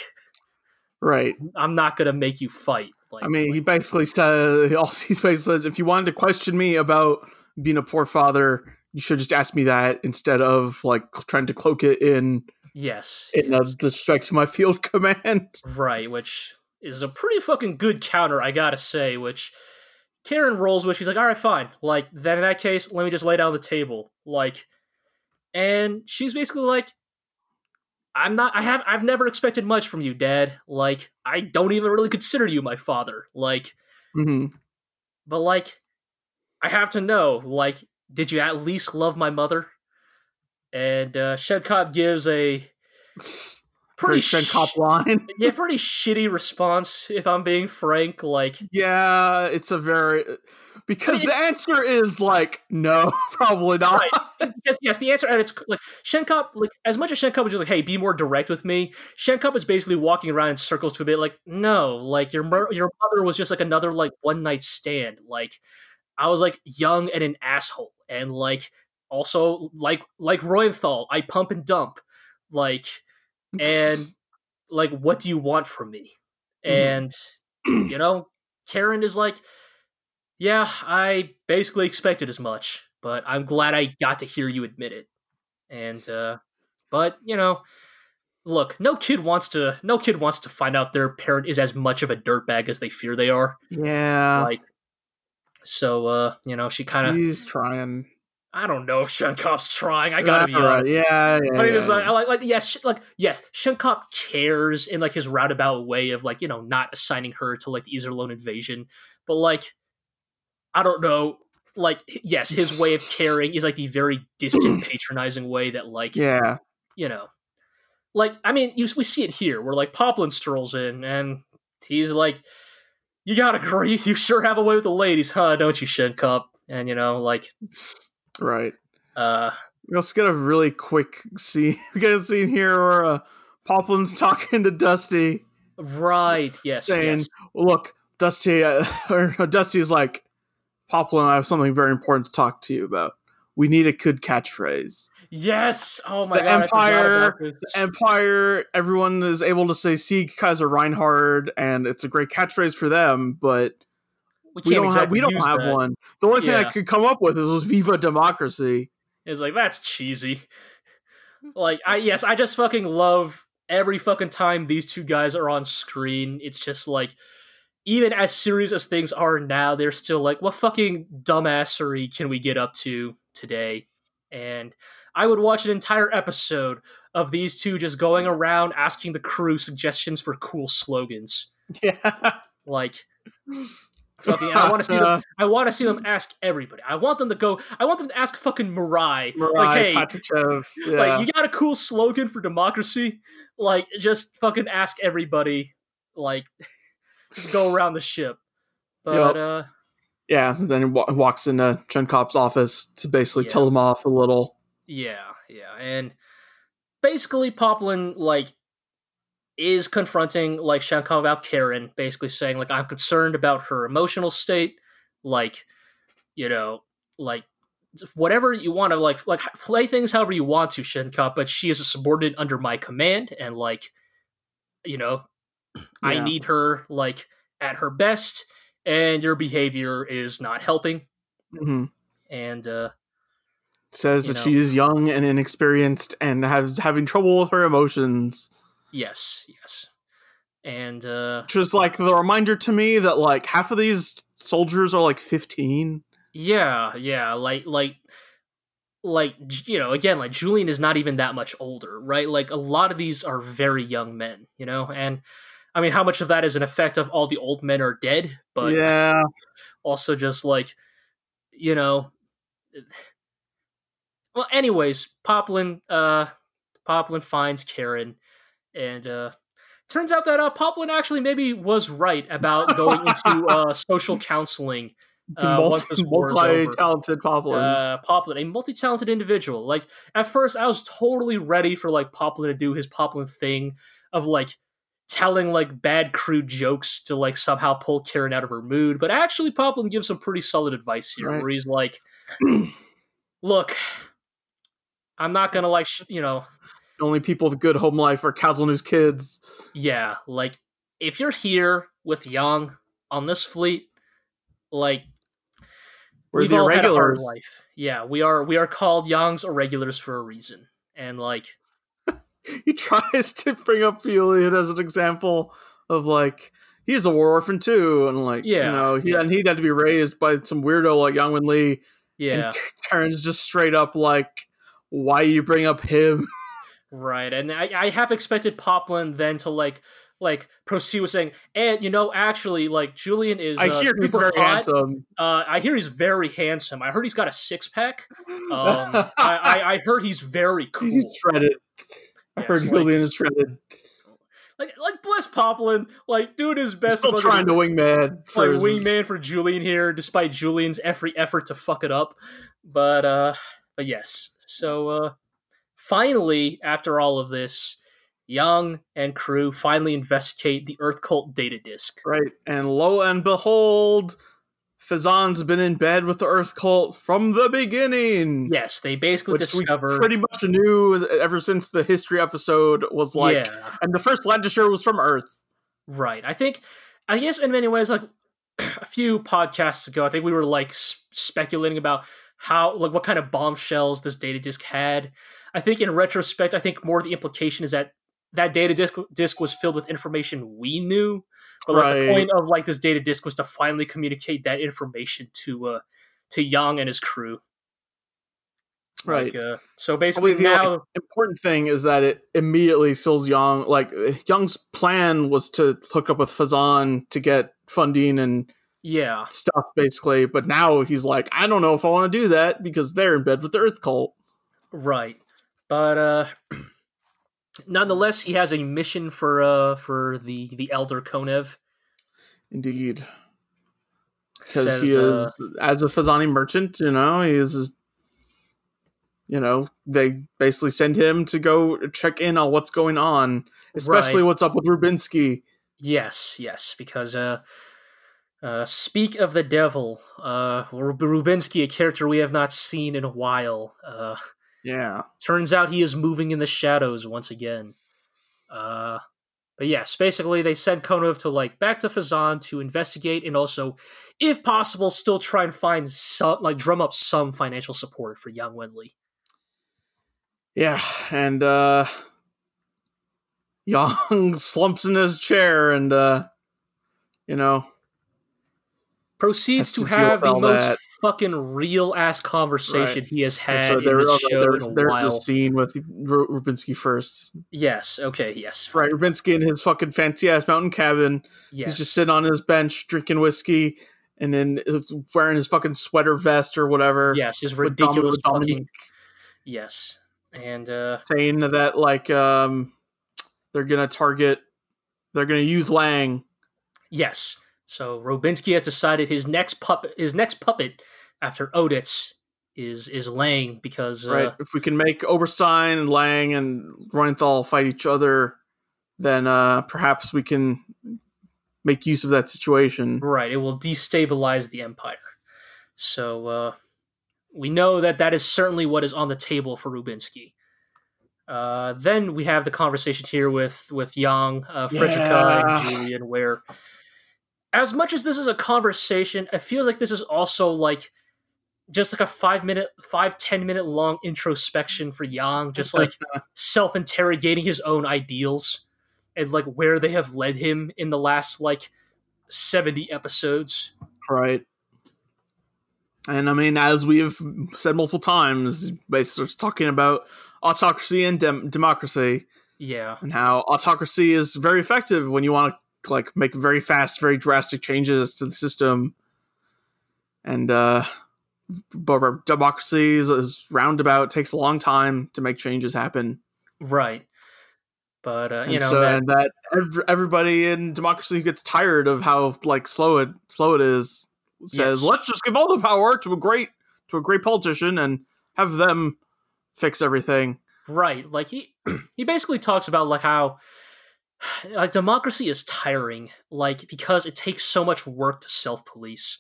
Right. I'm not gonna make you fight. Like, I mean, he basically said, he basically says, if you wanted to question me about being a poor father, you should just ask me that instead of like trying to cloak it in yes, in a yes. disrespect to my field command. Right, which is a pretty fucking good counter, I gotta say, which Karen rolls with. She's like, all right, fine. Like, then in that case, let me just lay down the table. Like, and she's basically like, I'm not, I have, I've never expected much from you, Dad. Like, I don't even really consider you my father. Like, hmm but like, I have to know, like, did you at least love my mother? And uh, Shenkop gives a Pretty sh- cop line. yeah, pretty shitty response, if I'm being frank. Like, yeah, it's a very because I mean, the answer is like no, probably not. Right. yes, yes. The answer, and it's like Shenkop. Like as much as Shenkop was just like, "Hey, be more direct with me." Shenkop is basically walking around in circles to a bit like, "No, like your mer- your mother was just like another like one night stand. Like I was like young and an asshole, and like also like like Reuenthal, I pump and dump, like and like what do you want from me?" Mhm. And you know, Karen is like, yeah, I basically expected as much, but I'm glad I got to hear you admit it. And uh but, you know, look, no kid wants to no kid wants to find out their parent is as much of a dirtbag as they fear they are. yeah, Like so uh, you know, she kind of he's trying. I don't know if Shenkop's trying. I gotta be honest. Yeah, yeah, I mean, it's yeah, like, like, like, yes, like, yes, Shenkop cares in like his roundabout way of like, you know, not assigning her to like the Iserlohn invasion, but like, I don't know, like, yes, his way of caring is like the very distant, patronizing way that, like, yeah. you know, like I mean, you, we see it here where like Poplin strolls in and he's like, "You gotta agree, you sure have a way with the ladies, huh? Don't you, Shenkop?" And you know, like, right. uh, We also get a really quick scene. We get a scene here where uh, Poplin's talking to Dusty, right, yes, saying, yes. "Look, Dusty," uh, or no, Dusty is like, "Poplin, I have something very important to talk to you about. We need a good catchphrase." Yes. Oh my The god. Empire-. Empire, everyone is able to say "Sieg Kaiser Reinhard," and it's a great catchphrase for them. But we, we don't have we don't have that. one. The only thing I could come up with was "Viva Democracy." It's like that's cheesy. Like I yes, I just fucking love every fucking time these two guys are on screen. It's just like even as serious as things are now, they're still like, what fucking dumbassery can we get up to today? And I would watch an entire episode of these two just going around asking the crew suggestions for cool slogans. Yeah, Like fucking I want to see them I want to see them ask everybody. I want them to go I want them to ask fucking Murai. Mariah, like, hey, Patrichev. Yeah. like you got a cool slogan for democracy like just fucking ask everybody like just go around the ship but Yup. uh Yeah, and then he wa- walks into Shenkop's office to basically Yeah. tell him off a little. yeah yeah and basically poplin like is confronting like Shenkop about karen basically saying like i'm concerned about her emotional state like you know like whatever you want to like like play things however you want to Shenkop, but she is a subordinate under my command and like you know I need her like at her best and your behavior is not helping hmm and uh Says that know. she is young and inexperienced and has having trouble with her emotions. Yes yes. And uh Which is like the reminder to me that like half of these soldiers are like 15. yeah yeah like like like you know again like Julian is not even that much older right? Like a lot of these are very young men you know? And I mean how much of that is an effect of all the old men are dead but yeah, also just like you know well anyways poplin uh poplin finds karen and uh turns out that uh poplin actually maybe was right about going into uh social counseling uh, once this war is over. multi-talented Poplin. uh poplin a multi-talented individual like at first i was totally ready for like poplin to do his poplin thing of like telling like bad crude jokes to like somehow pull karen out of her mood but actually poplin gives some pretty solid advice here Right. where he's like look i'm not gonna like sh- you know The only people with good home life are Caselnes' kids. yeah like if you're here with Yang on this fleet like We're we've the all had a hard life yeah we are we are called Yang's irregulars for a reason and like He tries to bring up Julian as an example of like he's a war orphan too, and like Yeah, you know he yeah. and he'd had to be raised by some weirdo like Yang Wen Li. yeah And Karen's just straight up like, why you bring up him? Right, and I, I have expected Poplin then to like like proceed with saying, and you know, actually, like Julian is. I uh, hear he's very hot. handsome. Uh, I hear he's very handsome. I heard he's got a six pack. Um, I, I, I heard he's very cool. He's shredded. I Yes, heard like- Julian is shredded. like like bless Poplin, like doing his He's best. still trying to wingman. For like wingman for Julian here, despite Julian's every effort to fuck it up. But uh, but yes. So uh, finally, after all of this, Yang and crew finally investigate the Earth Cult data disk. Right, and lo and behold, Phezzan's been in bed with the Earth Cult from the beginning. Yes, they basically discover. pretty much knew ever since the history episode was like, yeah, and the first Landesherr was from Earth. right. I think, I guess, in many ways, like a few podcasts ago, I think we were like speculating about how, like, what kind of bombshells this data disk had. I think, in retrospect, I think more of the implication is that that data disk disk was filled with information we knew, but like the point of like this data disk was to finally communicate that information to uh to Yang and his crew. Right. Like, uh, so basically the now, like, important thing is that it immediately fills Yang. Like Yang's plan was to hook up with Phezzan to get funding and yeah, stuff, basically. But now he's like, I don't know if I want to do that because they're in bed with the Earth Cult. Right. But uh Nonetheless, he has a mission for uh for the the elder Konev. Indeed. Because he uh, is, as a Phezzani merchant, you know, he is, you know, they basically send him to go check in on what's going on, especially Right. what's up with Rubinsky. Yes, yes, because uh, uh, speak of the devil, uh, Rubinsky, a character we have not seen in a while. Uh, Yeah. turns out he is moving in the shadows once again. Uh, but yes, basically they send Konev to like back to Phezzan to investigate and also, if possible, still try and find some like drum up some financial support for Yang Wenli. Yeah. And, uh, Yang slumps in his chair and, uh, you know, Proceeds to to have the most that. fucking real ass conversation Right. he has had so in there, okay, show there- in a there's while. a scene with Ru- Rubinsky first. Yes. Okay. Yes. Right. Rubinsky in his fucking fancy ass mountain cabin. Yes. He's just sitting on his bench drinking whiskey and then wearing his fucking sweater vest or whatever. yes. His ridiculous with fucking. Yes. And uh, saying that like um they're gonna target they're gonna use Lang. yes. So Rubinsky has decided his next puppet, his next puppet after Oditz, is is Lang because uh, Right. If we can make Oberstein and Lang and Reuenthal fight each other, then uh perhaps we can make use of that situation. right it will destabilize the empire. So uh, we know that that is certainly what is on the table for Rubinsky. Uh, then we have the conversation here with with Yang, uh, Frederica, Yeah. and Julian, where as much as this is a conversation, I feel like this is also like just like a five minute, five ten minute long introspection for Yang, just like self interrogating his own ideals and like where they have led him in the last like seventy episodes. Right. And I mean, as we have said multiple times, basically starts talking about autocracy and dem- democracy. Yeah, and how autocracy is very effective when you want to like make very fast, very drastic changes to the system. And uh but democracy is, is roundabout, takes a long time to make changes happen. right. But uh, you and know, so that- and that ev- everybody in democracy who gets tired of how like slow it slow it is says, Yes. "Let's just give all the power to a great to a great politician and have them fix everything." Right. Like he he basically talks about like how like democracy is tiring, like because it takes so much work to self-police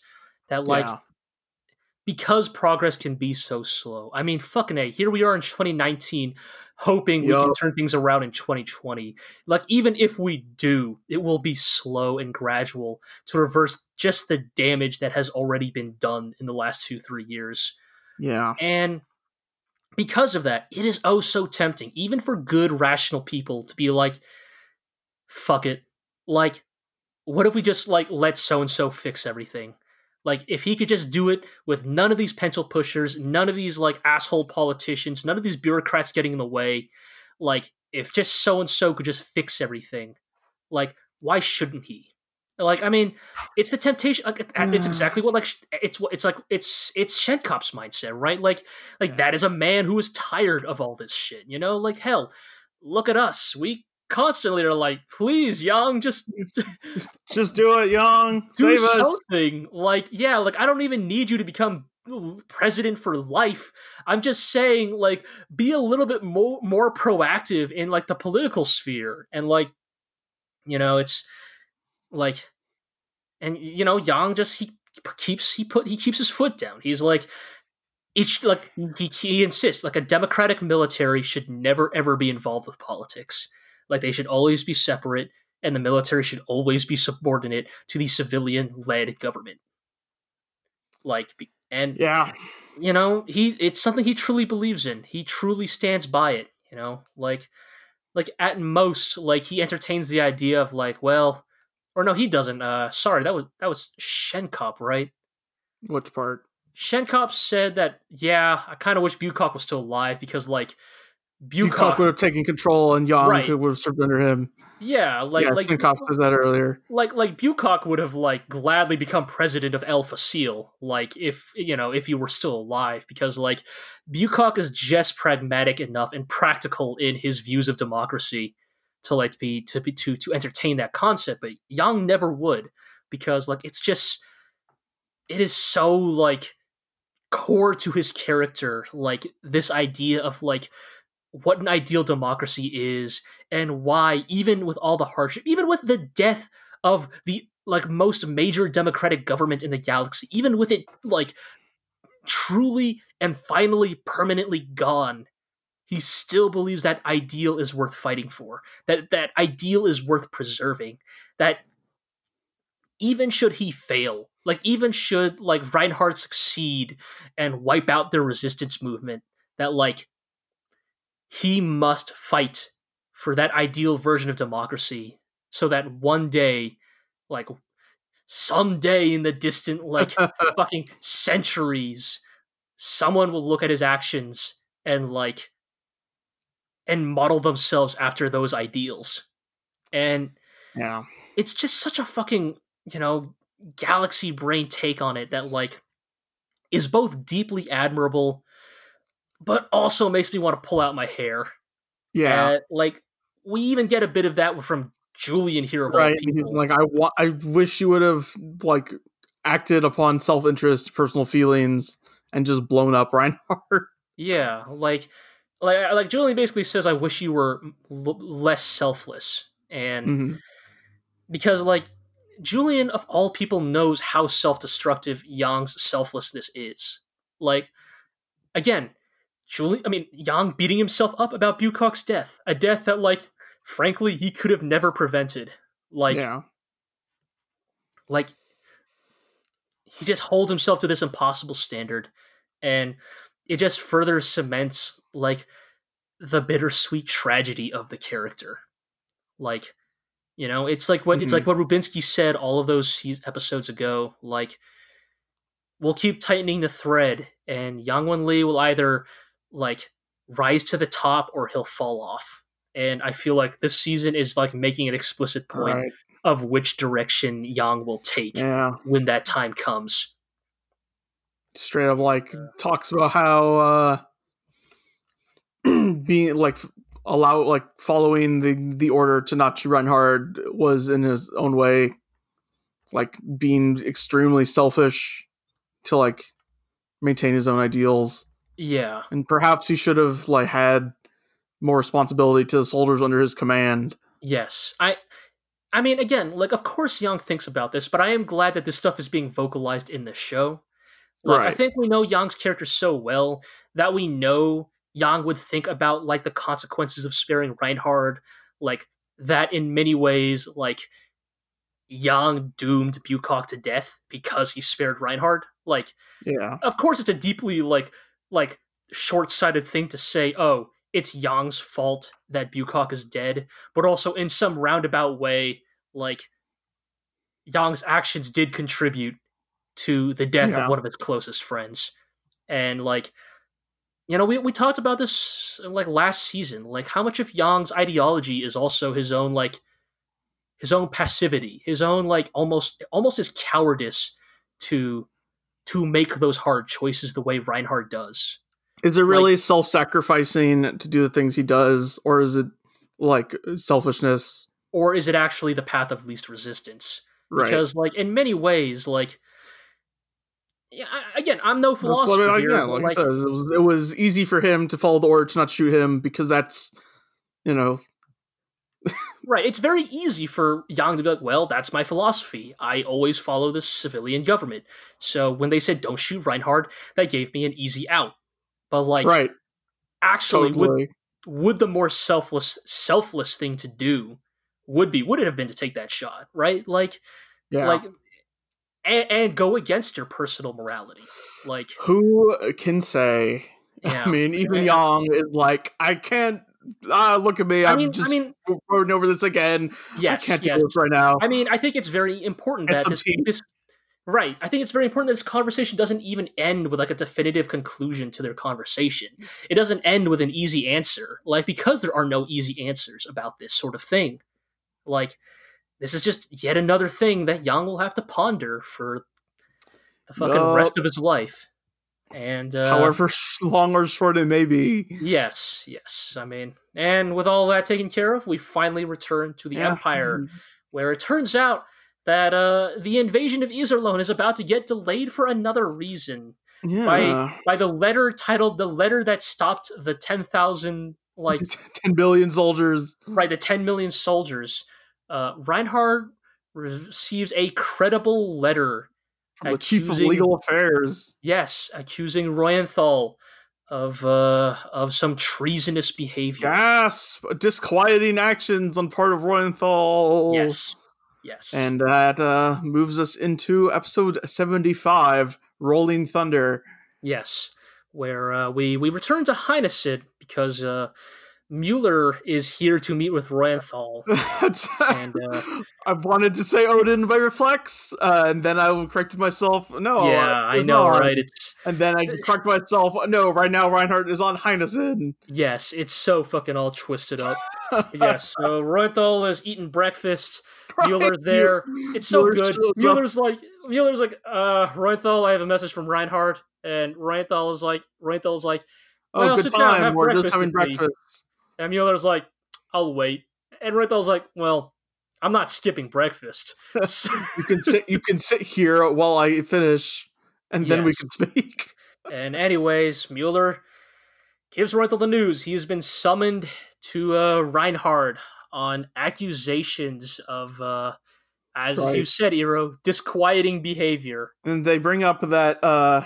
that like Yeah. because progress can be so slow. I mean, fucking A, here we are in 2019 hoping we can turn things around in 2020. Like even if we do, it will be slow and gradual to reverse just the damage that has already been done in the last 2-3 years. yeah. And because of that, it is oh so tempting, even for good, rational people, to be like, fuck it. Like, what if we just like let so and so fix everything? Like, if he could just do it with none of these pencil pushers, none of these like asshole politicians, none of these bureaucrats getting in the way, like, if just so and so could just fix everything, like, why shouldn't he? Like, I mean, it's the temptation. Like, it's mm. exactly what like it's what it's like. It's it's Shenkop's mindset, right? Like, like that is a man who is tired of all this shit. You know, like hell, look at us. We constantly are like, please, Yang, just Just do it, Yang. do Save us. something. Like, yeah, like I don't even need you to become president for life. I'm just saying, like, be a little bit more more proactive in like the political sphere, and like, you know, it's like, and you know, Yang just he keeps he put he keeps his foot down. He's like. Each like hmm. he, he insists like a democratic military should never ever be involved with politics. Like they should always be separate and the military should always be subordinate to the civilian led government. Like, and Yeah. you know, he it's something he truly believes in. He truly stands by it. You know, like, like at most, like he entertains the idea of like, well, or no, he doesn't. Uh, sorry, that was that was Shenkop, right? Which part? Shenkop said that, yeah, I kind of wish Bucock was still alive because, like, Bucock, would have taken control, and Yang Right. would have served under him. yeah, like yeah, like Shenkop says that earlier. like like Bucock would have like gladly become president of El Facil, like if you know if he were still alive, because like Bucock is just pragmatic enough and practical in his views of democracy to like be to be to to entertain that concept, but Yang never would because like it's just it is so like core to his character, like this idea of like what an ideal democracy is and why even with all the hardship even with the death of the like most major democratic government in the galaxy even with it like truly and finally permanently gone he still believes that ideal is worth fighting for that that ideal is worth preserving that even should he fail like even should like reinhardt succeed and wipe out the resistance movement that like he must fight for that ideal version of democracy so that one day like someday in the distant like fucking centuries someone will look at his actions and like and model themselves after those ideals and Yeah. it's just such a fucking you know galaxy brain take on it that like is both deeply admirable but also makes me want to pull out my hair Yeah. uh, like we even get a bit of that from Julian here right. like, I want. I wish you would have like acted upon self interest, personal feelings, and just blown up Reinhardt. yeah, like like like Julian basically says, "I wish you were l- less selfless," and Mhm. because like Julian of all people knows how self-destructive Yang's selflessness is. Like again, Julian I mean Yang beating himself up about Bucock's death, a death that like frankly he could have never prevented. Like yeah. like he just holds himself to this impossible standard and it just further cements like the bittersweet tragedy of the character like you know it's like what it's Mhm. like what rubinsky said all of those episodes ago like we'll keep tightening the thread and yang wen li will either like rise to the top or he'll fall off and i feel like this season is like making an explicit point Right. of which direction Yang will take Yeah. when that time comes. Straight up, like talks about how uh being like allow like following the the order to not to run hard was in his own way, like being extremely selfish to like maintain his own ideals. Yeah, and perhaps he should have like had more responsibility to the soldiers under his command. yes. I I mean again, like of course Yang thinks about this, but I am glad that this stuff is being vocalized in the show. Like I think we know Yang's character so well that we know Yang would think about like the consequences of sparing Reinhard, like that in many ways like Yang doomed Bucock to death because he spared Reinhard. Like Yeah, of course it's a deeply like like short-sighted thing to say oh it's yang's fault that Bucock is dead but also in some roundabout way like yang's actions did contribute to the death Yeah. of one of his closest friends and like you know we, we talked about this like last season like how much of yang's ideology is also his own like his own passivity his own like almost almost his cowardice to to make those hard choices the way Reinhardt does. is it really self-sacrificing to do the things he does, or is it like selfishness? Or is it actually the path of least resistance? Right. Because like in many ways, like yeah, again, I'm no philosopher I- here. yeah, like, like, says, it was it was easy for him to follow the order to not shoot him because that's you know right, it's very easy for Yang to be like, well, that's my philosophy. I always follow the civilian government. So when they said don't shoot Reinhardt, that gave me an easy out. But like right. actually would Totally. would the more selfless selfless thing to do would be would it have been to take that shot, right? Like Yeah. like and, and go against your personal morality like Who can say? yeah I mean, even Yang is like, I can't. Ah, look at me! i I'm mean just i mean going over this again. yes I can't yes do this right now. i mean i think it's very important Get that this, this Right. I think it's very important that this conversation doesn't even end with like a definitive conclusion to their conversation. It doesn't end with an easy answer. Like because there are no easy answers about this sort of thing. Like this is just yet another thing that Yang will have to ponder for the fucking rest of his life. And uh, However long or short it may be. yes, yes. I mean, and with all that taken care of, we finally return to the Yeah. Empire where it turns out that uh, the invasion of Iserlohn is about to get delayed for another reason Yeah. by the letter titled "The Letter That Stopped the Ten Thousand Like 10 billion soldiers. right the Ten Million Soldiers." Uh, Reinhard receives a credible letter, Chief of legal affairs. yes, accusing Reuenthal of uh, of some treasonous behavior. Gasp! Disquieting actions on part of Reuenthal. Yes, yes, And that uh, moves us into episode 75, Rolling Thunder. Yes, where uh, we we return to Heinessen because uh, Mueller is here to meet with Reuenthal, and uh, I wanted to say Odin by reflex, uh, and then I corrected myself. No, yeah, uh, I know, Reinhard. right? It's And then I corrected myself. No, right now Reinhard is on Heinessen. yes, it's so fucking all twisted up. yes, so Reuenthal is eating breakfast. Mueller's there. It's so Mueller good. shows up. Mueller's like Mueller's like, uh, Reuenthal, I have a message from Reinhard, and Reuenthal is like, Reuenthal's like, Oh, Well, good sit down, time. have We're breakfast just having breakfast. And Mueller's like, I'll wait, and Reuenthal's like, well, I'm not skipping breakfast. You can sit. You can sit here while I finish, and then we can speak. And anyways, Mueller gives Renthal the news. He has been summoned to uh, Reinhard on accusations of, uh, as you said, Iro, disquieting behavior. And they bring up that uh,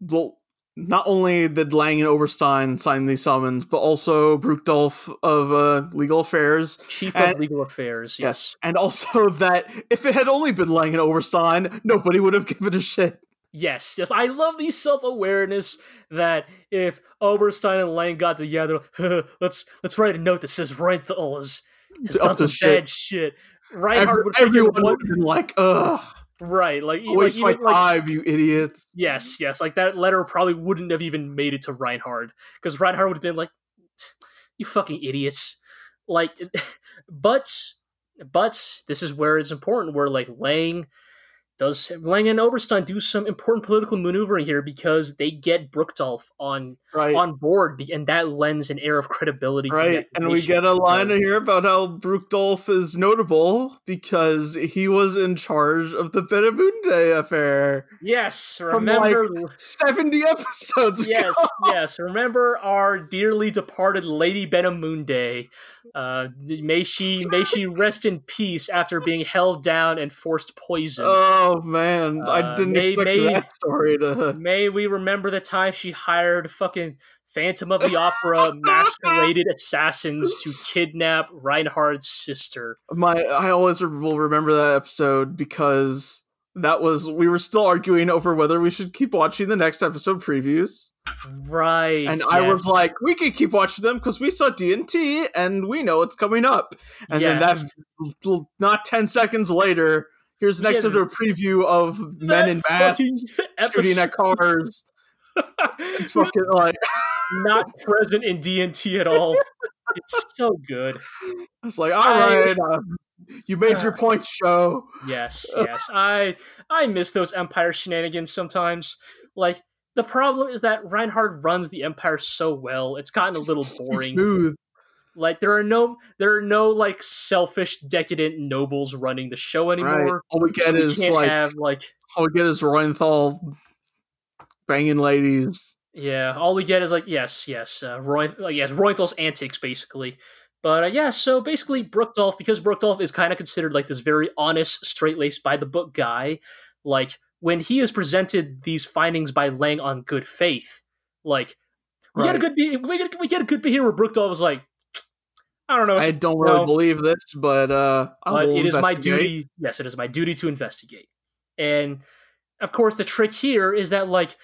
well, not only did Lang and Oberstein sign these summons, but also Bruckdorf of uh, Legal Affairs. Chief And- of Legal Affairs. Yes, and also that if it had only been Lang and Oberstein, nobody would have given a shit. Yes, yes. I love the self awareness that if Oberstein and Lang got together, let's let's write a note that says Renthal has, has Up done some bad shit. Reinhard Every- would everyone would have been like, "Ugh, right, like, waste my even, like time, you idiots." Yes, yes. Like that letter probably wouldn't have even made it to Reinhard because Reinhard would have been like, "You fucking idiots!" Like, but, but this is where it's important. Where like Lang does Lang and Oberstein do some important political maneuvering here because they get Bruckdorf on Right, on board, and that lends an air of credibility. to right, and we get a line here about how Bruckdorf is notable because he was in charge of the Benemunde affair Yes, From, like, remember. seventy episodes yes, ago. yes. Remember our dearly departed Lady Benemunde. Uh, may she may she rest in peace after being held down and forced poison. Oh man, I Uh, didn't may- expect may- that story to. May we remember the time she hired fucking Phantom of the Opera masqueraded assassins to kidnap Reinhard's sister. My, I always will remember that episode because that was we were still arguing over whether we should keep watching the next episode previews, Right. and I yes. was like, we could keep watching them because we saw D and T and we know it's coming up. And then Yes. that l- not ten seconds later, here's the next Yeah. episode preview of men in masks shooting at cars. fucking like not present in D&T at all. It's so good. it's like, all I- right, uh, you made your point, show. Yes, yes. I I miss those Empire shenanigans sometimes. Like the problem is that Reinhard runs the Empire so well, it's gotten a little boring. Smooth. Like there are no there are no like selfish decadent nobles running the show Right. anymore. All we get we is can't like have like all we get is Reuenthal banging ladies. Yeah, all we get is like yes, yes, uh, Roy, like, yes, Roythal's antics basically. But uh, yeah, so basically, Bruckdorf, because Bruckdorf is kind of considered like this very honest, straight laced, by the book guy. Like when he is presented these findings by Lang on good faith, like we get a good be- we get we get a good behavior where Bruckdorf is like, I don't know, I don't really no. believe this, but uh, but it is my duty. Yes, it is my duty to investigate. And of course, the trick here is that like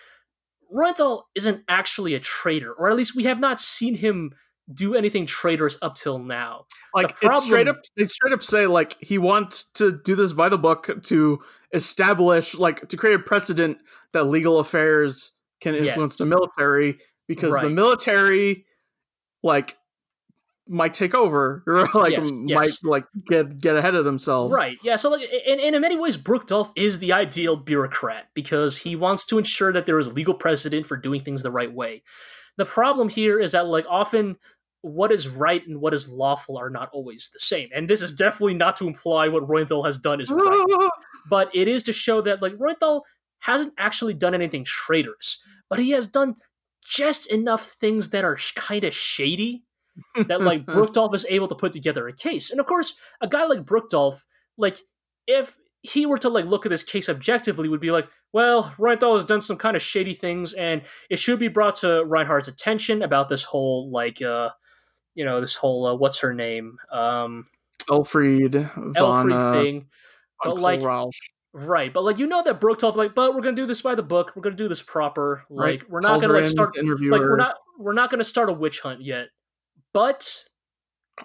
Reuenthal isn't actually a traitor, or at least we have not seen him do anything traitorous up till now. Like The it's straight up, they straight up say like he wants to do this by the book to establish, like, to create a precedent that legal affairs can Yes. influence the military because the military, like, might take over or like Yes, might yes. like get get ahead of themselves. Right. Yeah. So, like, and, and in many ways, Bruckdorf is the ideal bureaucrat because he wants to ensure that there is legal precedent for doing things the right way. The problem here is that, like, often what is right and what is lawful are not always the same. And this is definitely not to imply what Reuenthal has done is right, but it is to show that, like, Reuenthal hasn't actually done anything traitorous, but he has done just enough things that are sh- kind of shady that like Bruckdorf is able to put together a case. And of course, a guy like Bruckdorf, like if he were to like look at this case objectively, would be like, well, Reinthal has done some kind of shady things, and it should be brought to Reinhard's attention about this whole like uh you know this whole uh, what's her name um Elfried von Elfried uh, thing. von But like Kohlrausch. right, but like you know that Bruckdorf like, but we're gonna do this by the book. We're gonna do this proper. Like Right. we're not gonna like start like we're not we're not gonna start a witch hunt yet. But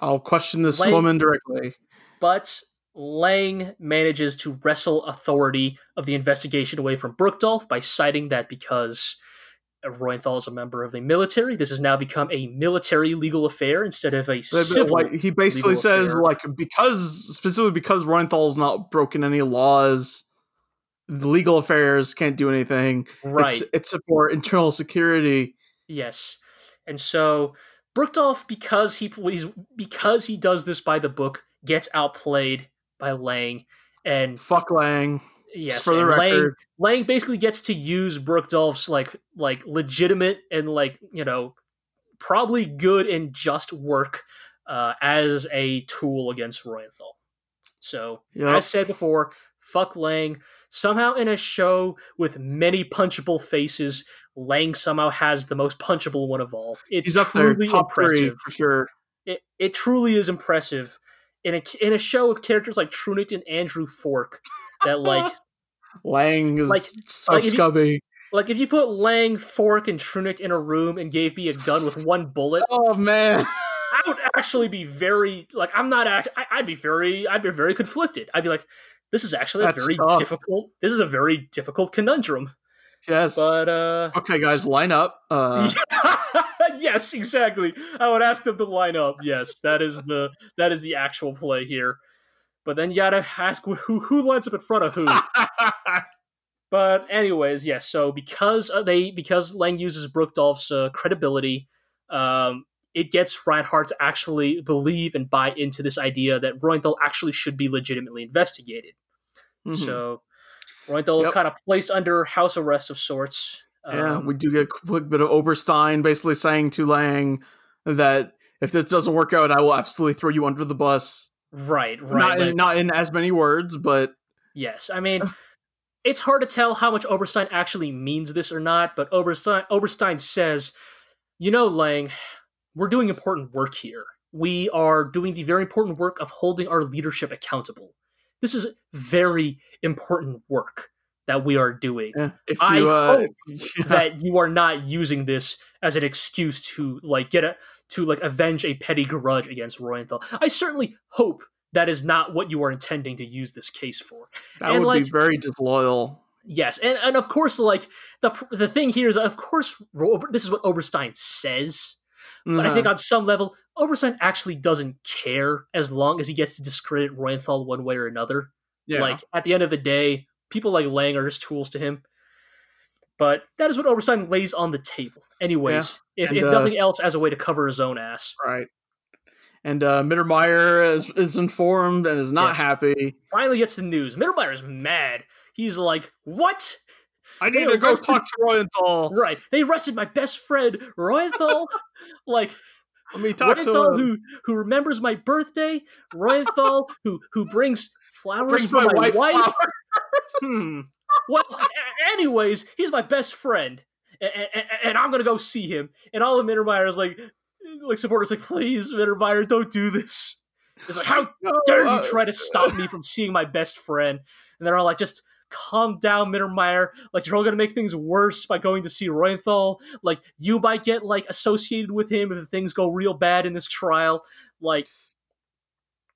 I'll question this Like- woman directly. but Lang manages to wrestle authority of the investigation away from Bruckdorf by citing that because Reuenthal is a member of the military, this has now become a military legal affair instead of a civil. like, he basically says affair. like because specifically because Renthal's not broken any laws, the legal affairs can't do anything. right. It's, it's for internal security. Yes. And so Bruckdorf, because he he's, because he does this by the book, gets outplayed by Lang. And Fuck Lang. yes, for the and Lang, record. Lang basically gets to use Bruckdorf's like like legitimate and like you know probably good and just work uh, as a tool against Reuenthal. So Yep. as said before, fuck Lang. Somehow in a show with many punchable faces, Lang somehow has the most punchable one of all. It's He's up there, truly top three impressive. for sure. It, it truly is impressive. In a, in a show with characters like Trunicht and Andrew Fork, that like Lang is Like- so like if you- Like if you put Lang, Fork, and Trunicht in a room and gave me a gun with one bullet, Oh man. I would actually be very like I'm not act. I, I'd be very I'd be very conflicted. I'd be like, this is actually a very tough. difficult. This is a very difficult conundrum. Yes. But uh, okay, guys, line up. Uh, yes, exactly. I would ask them to line up. Yes, that is the that is the actual play here. But then you gotta ask who who lines up in front of who. But anyways, yes. So because uh, they because Lang uses Bruckdorf's uh, credibility, um, it gets Reinhard to actually believe and buy into this idea that Reuenthal actually should be legitimately investigated. mhm. So Reuenthal is kind of placed under house arrest of sorts. Yeah, Um, we do get a quick bit of Oberstein basically saying to Lang that if this doesn't work out, I will absolutely throw you under the bus. right, right. not, like- in, not in as many words, but Yes, I mean, it's hard to tell how much Oberstein actually means this or not, but Oberstein Oberstein says, "You know, Lang, we're doing important work here. We are doing the very important work of holding our leadership accountable. This is very important work that we are doing. eh, if I uh, hope that you are not using this as an excuse to like get a to like avenge a petty grudge against Reuenthal. I certainly hope that is not what you are intending to use this case for. that and, would like- be very disloyal. Yes, and and of course, like the the thing here is, of course, this is what Oberstein says. But I think Uh-huh. on some level, Oberstein actually doesn't care as long as he gets to discredit Reuenthal one way or another. yeah. Like at the end of the day, people like Lang are just tools to him. But that is what Oberstein lays on the table. Anyways, if, and, if uh, nothing else, as a way to cover his own ass. right. And uh, Mittermeier is, is informed and is not Yes. happy. Finally gets the news. Mittermeier is mad. He's like, "What? I They need to go talk to Reuenthal. Right? They arrested my best friend Reuenthal. like Let me talk to Reuenthal, him. who who remembers my birthday. Reuenthal, who who brings flowers Brings for my, my, wife, wife. Hmm. Well, anyways, he's my best friend, and, and, I'm gonna go see him. And all of Mittermeier is like, like supporters like, please, Mittermeier, don't do this. It's like, how dare you try to stop me from seeing my best friend? And they're all like, just calm down, Mittermeier. Like you're all gonna make things worse by going to see Reuenthal. Like you might get like associated with him if things go real bad in this trial. Like,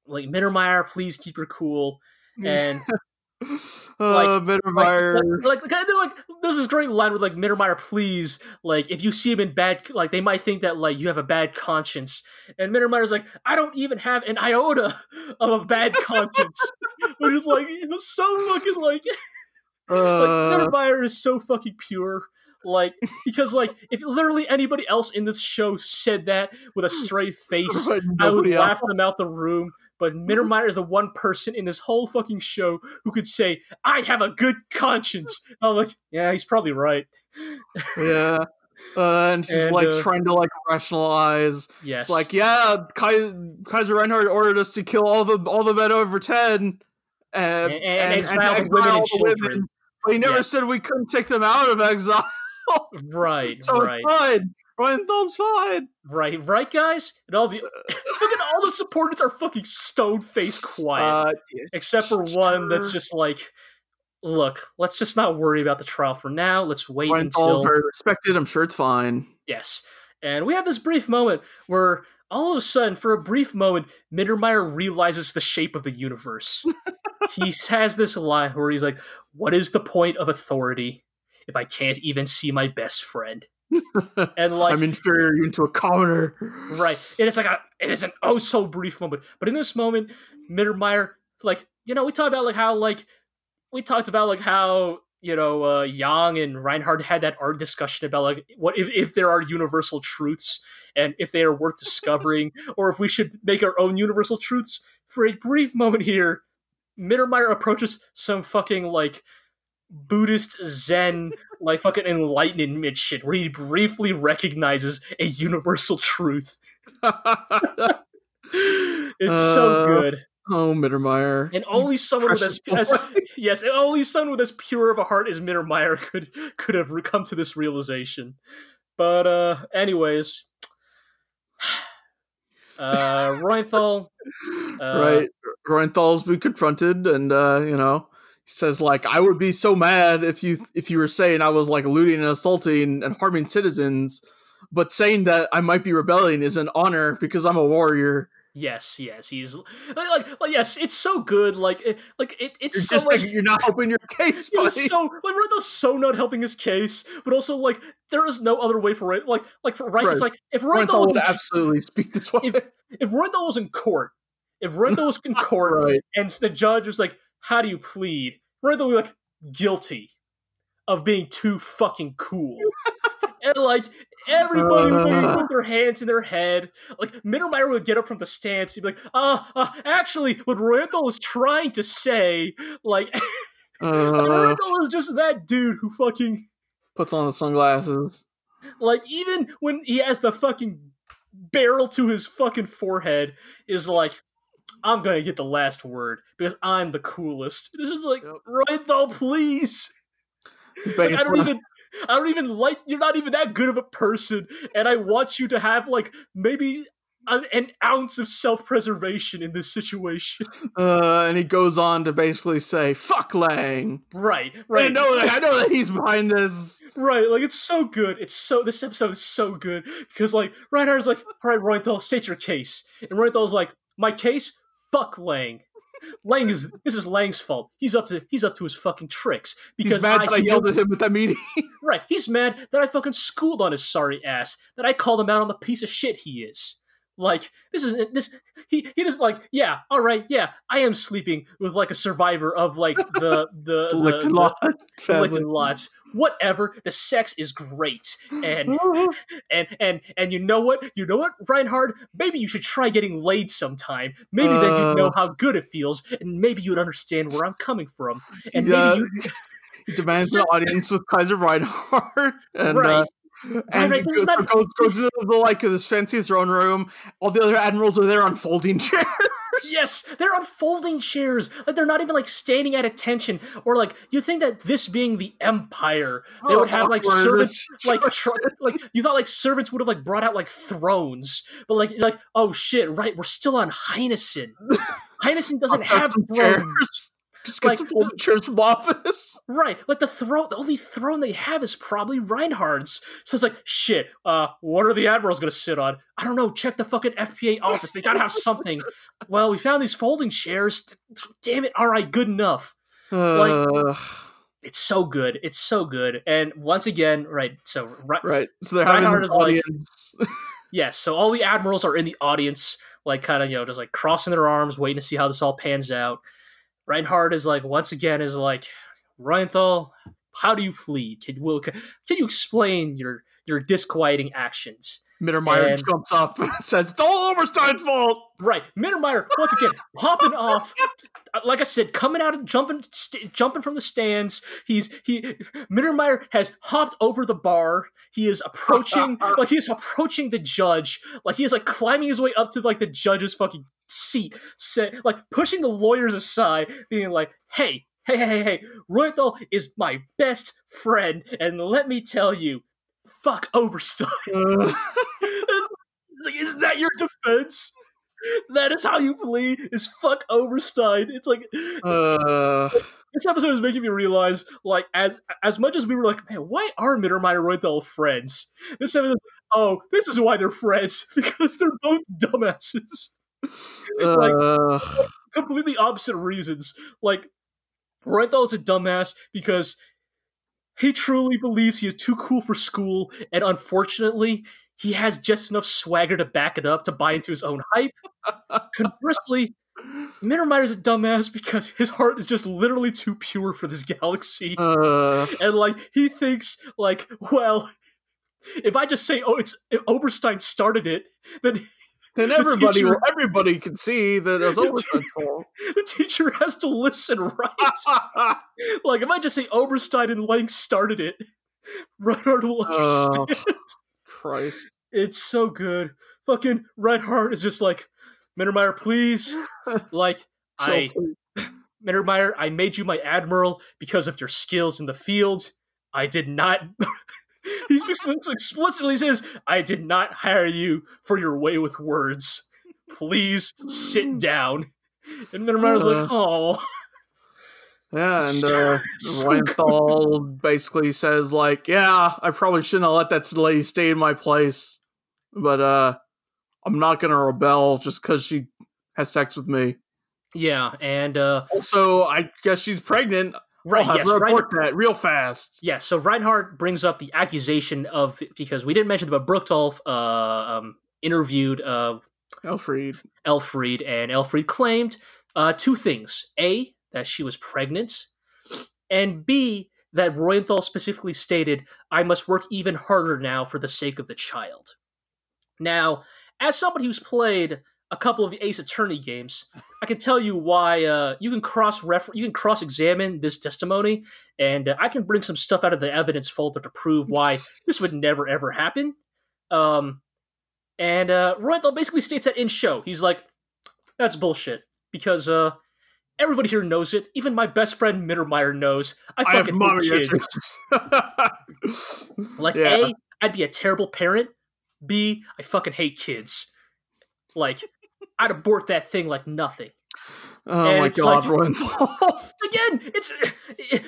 like Mittermeier, please keep your cool. And uh, Mittermeier. Like, like, like, like, there's this great line with like Mittermeier, please, like, if you see him in bad, like, they might think that like you have a bad conscience, and Mittermeier's like, I don't even have an iota of a bad conscience, which is like, it was so fucking like, uh, like Mittermeier is so fucking pure. Like because like if literally anybody else in this show said that with a straight face, I would nobody laugh them out the room. But Mittermeier is the one person in this whole fucking show who could say, "I have a good conscience." I'm like, yeah, he's probably right. Yeah. Uh, and she's And, like uh, trying to like rationalize. Yes, It's like, yeah, Kai- Kaiser Reinhard ordered us to kill all the all the men over ten, uh, and, and, exile the women exile and the children. But he never Yes. said we couldn't take them out of exile, Right, so right, it's fine. Reuenthal's fine. right, right, guys. And all the look at all the supporters are fucking stone faced quiet. Uh, except for one that's just like, look, let's just not worry about the trial for now. Let's wait Reuenthal's until very respected. I'm sure it's fine. yes. And we have this brief moment where all of a sudden, for a brief moment, Mittermeier realizes the shape of the universe. he has this line where he's like, "What is the point of authority if I can't even see my best friend?" And like, I'm inferior even to a commoner. Right. And it's like a it is an oh so brief moment. But in this moment, Mittermeier, like, you know, we talked about like how like we talked about like how, you know, uh Yang and Reinhard had that art discussion about like what if, if there are universal truths and if they are worth discovering, or if we should make our own universal truths. For a brief moment here, Mittermeier approaches some fucking like Buddhist Zen, like fucking enlightenment mid shit, where he briefly recognizes a universal truth. It's so Uh, good, oh, Mittermeier. and only someone with as, as yes, and only someone with as pure of a heart as Mittermeier could could have re- come to this realization. But uh, anyways, uh, Reuenthal, uh, right. Reuenthal's been confronted, and uh, you know, says like, "I would be so mad if you if you were saying I was like looting and assaulting and harming citizens, but saying that I might be rebelling is an honor because I'm a warrior." Yes, yes, he's like, like, yes, it's so good. Like, it, like it, it's You're so just much. like, you're not helping your case, buddy. so like Reuenthal's so not helping his case, but also like there is no other way for Reuenthal. Like, like for right, it's like if Reuenthal would was, absolutely speak this way. if, if was in court, if Reuenthal was in court right. and the judge was like, "How do you plead?" Reuenthal would be like, "Guilty of being too fucking cool," and like everybody would Uh. put their hands in their head. Like Mittermeier would get up from the stance, he'd be like, "Uh, uh actually, what Reuenthal is trying to say, like." Uh, Reuenthal is just that dude who fucking puts on the sunglasses. like even when he has the fucking barrel to his fucking forehead is like I'm gonna get the last word because I'm the coolest. It's just like Yep. Reuenthal, please. Like, I don't even I don't even like you're not even that good of a person, and I want you to have like maybe an, an ounce of self-preservation in this situation. Uh, and he goes on to basically say, "Fuck Lang." right, right. I right. know that. I know that he's behind this. Right, like it's so good. It's so this episode is so good because like Reinhard's like, all right, Reuenthal, state your case, and Reuenthal's like, my case, fuck Lang. Lang is this is Lang's fault. He's up to he's up to his fucking tricks because He's mad that I yelled at him at that meeting. Right, he's mad that I fucking schooled on his sorry ass. That I called him out on the piece of shit he is. Like this is this he he just like yeah all right yeah I am sleeping with like a survivor of like the the the, the, lot. the. Licton lots. Whatever. The sex is great, and and and and you know what? You know what, Reinhard? Maybe you should try getting laid sometime. Maybe then you'd know Uh. how good it feels, and maybe you'd understand where I'm coming from. And Yeah. maybe you demands an audience with Kaiser Reinhard, and right. uh, and right, goes, not- goes, goes into the like this fancy throne room. All the other admirals are there on folding chairs. Yes, they're on folding chairs. Like they're not even like standing at attention, or like you think that this being the Empire, they would have like Awkward. servants, like tr- like you thought like servants would have like brought out like thrones, but like like oh shit, right? We're still on Heinessen. Heinessen doesn't have thrones. chairs. Just Like, some folding chairs from office. Right, like the throne, the only throne they have is probably Reinhard's. So it's like, shit. Uh, what are the admirals gonna sit on? I don't know. Check the fucking FPA office. They gotta have something. well, we found these folding chairs. Damn it! All right, good enough. Uh, It's so good. It's so good. And once again, right. So right, right. So they're Reinhard having is an like- yes. So all the admirals are in the audience, like kind of you know just like crossing their arms, waiting to see how this all pans out. Reinhard is like once again is like Reinthal, how do you plead? Can will can you explain your your disquieting actions? Mittermeier And- jumps up and says, "It's all Oberstein's fault." Right, Mittermeier once again hopping off. Like I said, coming out and jumping, st- jumping from the stands. He's he. Mittermeier has hopped over the bar. He is approaching, like he is approaching the judge. Like he is like climbing his way up to like the judge's fucking seat, say, like pushing the lawyers aside, being like, "Hey, hey, hey, hey, hey, Roythal is my best friend, and let me tell you, fuck Oberstein." Uh, like, is that your defense? That is how you plead? Is fuck Oberstein? It's like uh, this episode is making me realize, like, as as much as we were like, man, why are Mittermeier and Roythal friends? This episode, oh, this is why they're friends because they're both dumbasses. uh, Completely opposite reasons. Like, Roythal is a dumbass because he truly believes he is too cool for school, and unfortunately, he has just enough swagger to back it up to buy into his own hype. Conversely, Mittermeier's a dumbass because his heart is just literally too pure for this galaxy. uh, and like he thinks like, well, if I just say oh it's if Oberstein started it, then then The everybody, teacher- everybody can see that Oberstein's fault. the teacher has to listen, right? like if I just say Oberstein and Lang started it, Reinhard will Oh. understand. Christ. It's so good. Fucking Reinhard is just like, Mittermeier, please. Like, I Mittermeier, I made you my admiral because of your skills in the field. I did not. he explicitly says, I did not hire you for your way with words. Please sit down. And Mittermeier's like, oh. Yeah, and uh, So Reinthal basically says like, "Yeah, I probably shouldn't have let that lady stay in my place, but uh, I'm not gonna rebel just because she has sex with me. Yeah, and, uh, Also, I guess she's pregnant. Right, I'll yes, report that real fast. Yeah, so Reinhard brings up the accusation of, because we didn't mention but Bruckdorf uh, um, interviewed uh, Elfried. Elfried, and Elfried claimed uh, two things: a that she was pregnant, and b that Reuenthal specifically stated, "I must work even harder now for the sake of the child." Now, as somebody who's played a couple of Ace Attorney games, I can tell you why uh, you can cross refer- you can cross examine this testimony, and uh, I can bring some stuff out of the evidence folder to prove why this would never ever happen. Um, and uh, Roythal basically states that in show. He's like, that's bullshit. Because uh, everybody here knows it. Even my best friend Mittermeier knows. I I have fucking hate kids. Like, Yeah. A, I'd be a terrible parent. B, I fucking hate kids. Like, I'd abort that thing like nothing. oh And my god, like-. Again, it's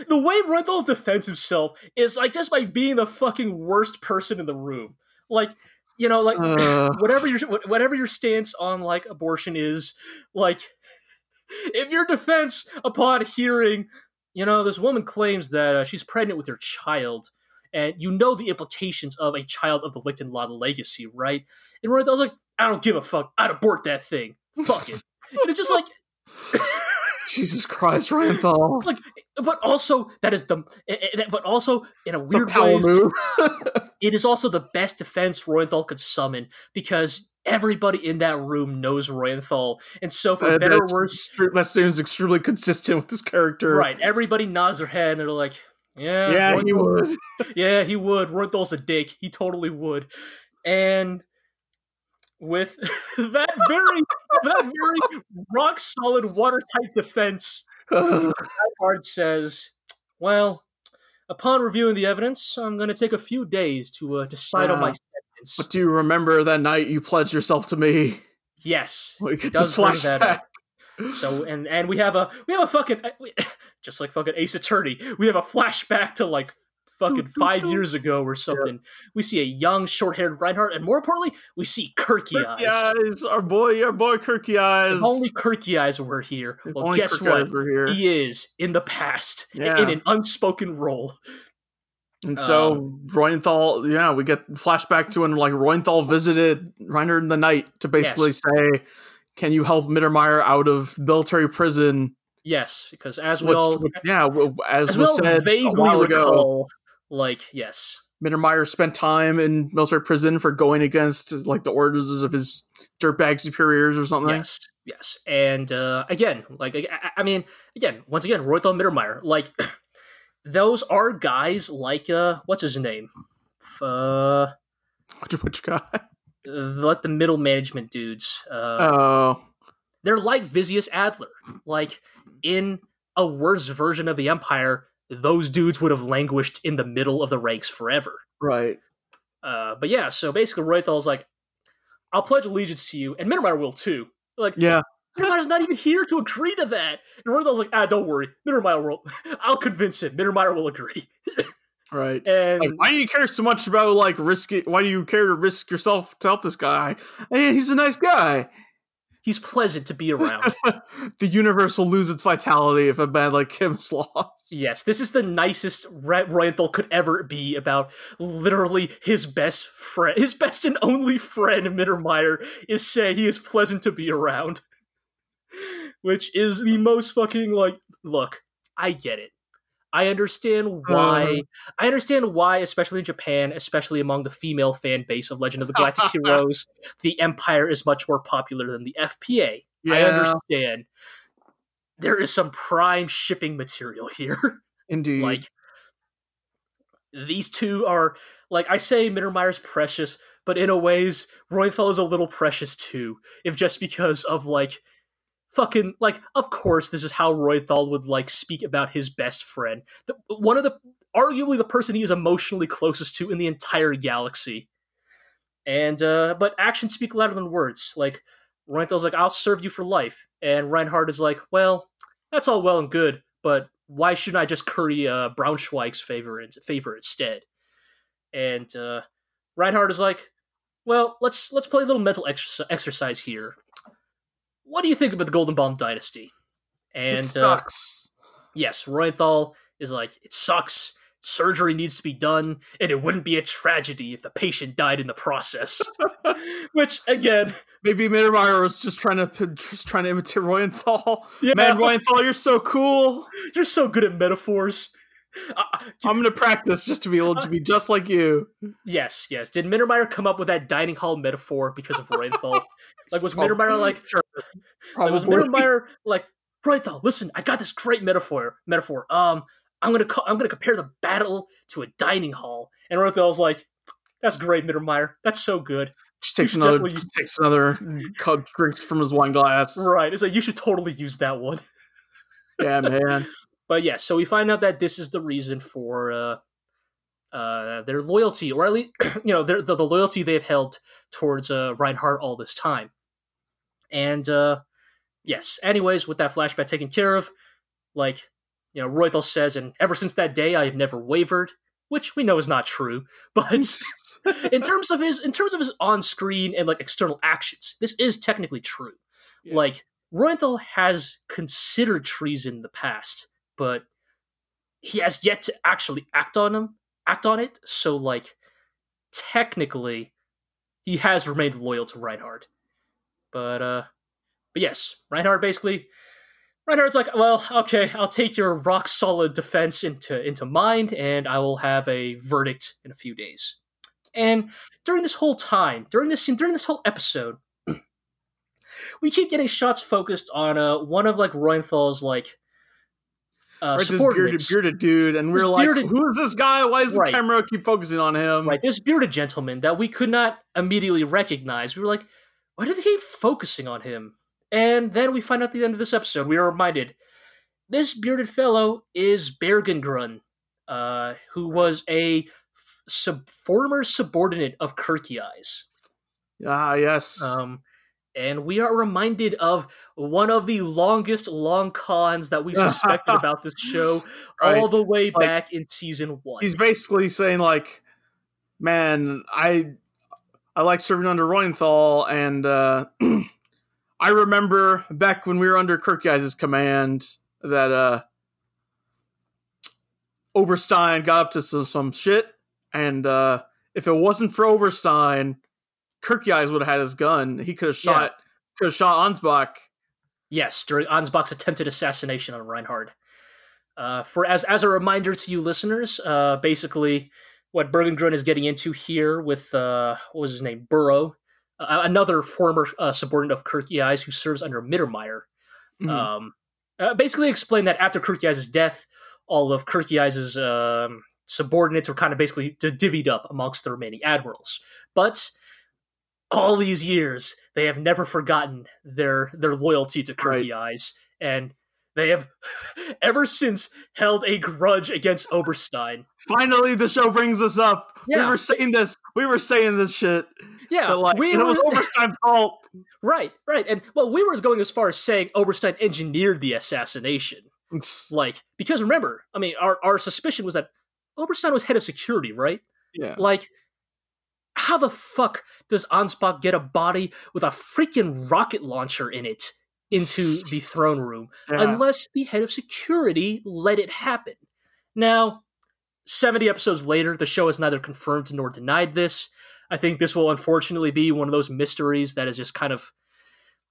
the way Renthal defends himself is like just by being the fucking worst person in the room. Like, you know, like Uh, whatever your whatever your stance on like abortion is, like if your defense upon hearing, you know, this woman claims that uh, she's pregnant with her child, and you know the implications of a child of the Lichtenlade legacy, right? And Roy was like, I don't give a fuck. I'd abort that thing. Fuck it. and it's just like, Jesus Christ, Reinthal. like, but also that is the, eh, eh, but also in a a weird power way, move. it is also the best defense Reuenthal could summon because everybody in that room knows Reuenthal, and so for Uh, better or worse, that seems extremely consistent with this character. right? Everybody nods their head and they're like, "Yeah, Yeah, he would. yeah, he would. Reuenthal's a dick. He totally would." And with that very that very rock solid watertight defense, Hard says, "Well, upon reviewing the evidence, I'm going to take a few days to uh, decide on my sentence." but do you remember that night you pledged yourself to me? yes, We get does bring that flashback. up. So and and we have a we have a fucking just like fucking Ace Attorney. We have a flashback to like fucking five years ago or something. We see a young, short-haired Reinhard, and more importantly, we see Kirky Kircheis. eyes, our boy, our boy, Kircheis. If only Kircheis were here. If Well, guess Kirky what? He is in the past Yeah. in an unspoken role. And so Um, Reuenthal, yeah, we get flashback to when like Reuenthal visited Reiner in the night to basically say, "Can you help Mittermeier out of military prison?" Yes, because as we Which, all yeah, as, as we said vaguely while ago, recall, like yes, Mittermeier spent time in military prison for going against like the orders of his dirtbag superiors or something. Yes, yes, and uh, again, like I, I- mean, again, once again, Roythal Mittermeier, like those are guys like uh, what's his name, uh, Which, which guy? like the middle management dudes. Uh, Oh, they're like Visius Adler, like in a worse version of the Empire. Those dudes would have languished in the middle of the ranks forever. right. Uh, but yeah, so basically, Roythal's like, "I'll pledge allegiance to you," and Mittermeier will too. Like, Yeah, Mittermeier's not even here to agree to that. And Roythal's like, "Ah, don't worry, Mittermeier will. I'll convince him. Mittermeier will agree." right. And Like, why do you care so much about like risking? Why do you care to risk yourself to help this guy? Hey, he's a nice guy. He's pleasant to be around. the universe will lose its vitality if a man like him is lost. yes, this is the nicest Ra- could ever be about literally his best friend, his best and only friend, Mittermeier, is saying he is pleasant to be around. Which is the most fucking like, look, I get it. I understand why. Uh-huh. I understand why, especially in Japan, especially among the female fan base of Legend of the Galactic Heroes, the Empire is much more popular than the FPA. I understand. There is some prime shipping material here. Indeed. like these two are like I say Mittermeier's precious, but in a ways Roythal is a little precious too. If just because of like fucking like of course this is how Roythal would like speak about his best friend. The, one of the arguably the person he is emotionally closest to in the entire galaxy. And uh but actions speak louder than words. Like Roythal's like I'll serve you for life and Reinhard is like, "Well, that's all well and good, but why shouldn't I just curry uh, Braunschweig's favor favor instead? And uh, Reinhard is like, well, let's let's play a little mental exercise, exercise here. What do you think about the Goldenbaum Dynasty? And it uh, yes, Reuenthal is like, it sucks. Surgery needs to be done, and it wouldn't be a tragedy if the patient died in the process. Which, again, Maybe Mittermeier was just trying to just trying to imitate Reuenthal. yeah, Man, Reuenthal, you're so cool. you're so good at metaphors. Uh, I'm gonna practice just to be able to be just like you. Yes, yes. Did Mittermeier come up with that dining hall metaphor because of Reuenthal? like, was Prob- Mittermeier like, Sure. like was Probably. Mittermeier like, Reuenthal? Listen, I got this great metaphor. Metaphor. Um, I'm gonna co- I'm gonna compare the battle to a dining hall, and Reuenthal's like, that's great, Mittermeier. That's so good. Just takes another takes another cup drinks from his wine glass. Right? It's like you should totally use that one. Yeah, man. But yeah, so we find out that this is the reason for uh, uh, their loyalty, or at least you know their, the, the loyalty they've held towards uh, Reinhard all this time. And uh, yes, anyways, with that flashback taken care of, like you know, Roythal says, and ever since that day, I have never wavered, which we know is not true. But in terms of his in terms of his on screen and like external actions, this is technically true. Yeah. Like Reuenthal has considered treason in the past, but he has yet to actually act on him, act on it. So like technically, he has remained loyal to Reinhard. But uh, but yes, Reinhard basically. Reinhard's like, well, okay, I'll take your rock solid defense into into mind, and I will have a verdict in a few days. And during this whole time, during this scene, during this whole episode, we keep getting shots focused on uh, one of like Reuenthal's like uh, right, this bearded, bearded dude, and we're like, bearded- "Who is this guy? Why does the Right. camera keep focusing on him?" right, this bearded gentleman that we could not immediately recognize. We were like, why do they keep focusing on him? And then we find out at the end of this episode, we are reminded this bearded fellow is Bergengrun, uh, who was a sub- former subordinate of Kircheis. Ah, yes. Um, and we are reminded of one of the longest long cons that we suspected about this show Right. all the way Like, back in season one. He's basically saying like, "Man, I I like serving under Reuenthal, and uh, I remember back when we were under Kircheis' command that uh, Oberstein got up to some, some shit, and uh, if it wasn't for Oberstein, Kircheis would have had his gun. He could have Yeah. shot could have shot Ansbach. Yes, during Ansbach's attempted assassination on Reinhard. Uh, for as as a reminder to you listeners, uh, basically what Bergengruen is getting into here with uh, what was his name, Burrow, uh, another former uh, subordinate of Kircheis who serves under Mittermeier. Mhm. Um, uh, basically explained that after Kircheis' death, all of Kircheis' um, subordinates were kind of basically divvied up amongst the remaining admirals. But all these years, they have never forgotten their their loyalty to Kircheis, and they have ever since held a grudge against Oberstein. Finally, the show brings us up. Yeah. We were saying this. We were saying this shit. Yeah, but like, we it was Oberstein's fault. right, right, and well, we were going as far as saying Oberstein engineered the assassination. It's- Like, because remember, I mean, our our suspicion was that Oberstein was head of security, right? yeah. Like, how the fuck does Ansbach get a body with a freaking rocket launcher in it into the throne room Yeah. unless the head of security let it happen? Now, 70 episodes later, the show has neither confirmed nor denied this. I think this will unfortunately be one of those mysteries that is just kind of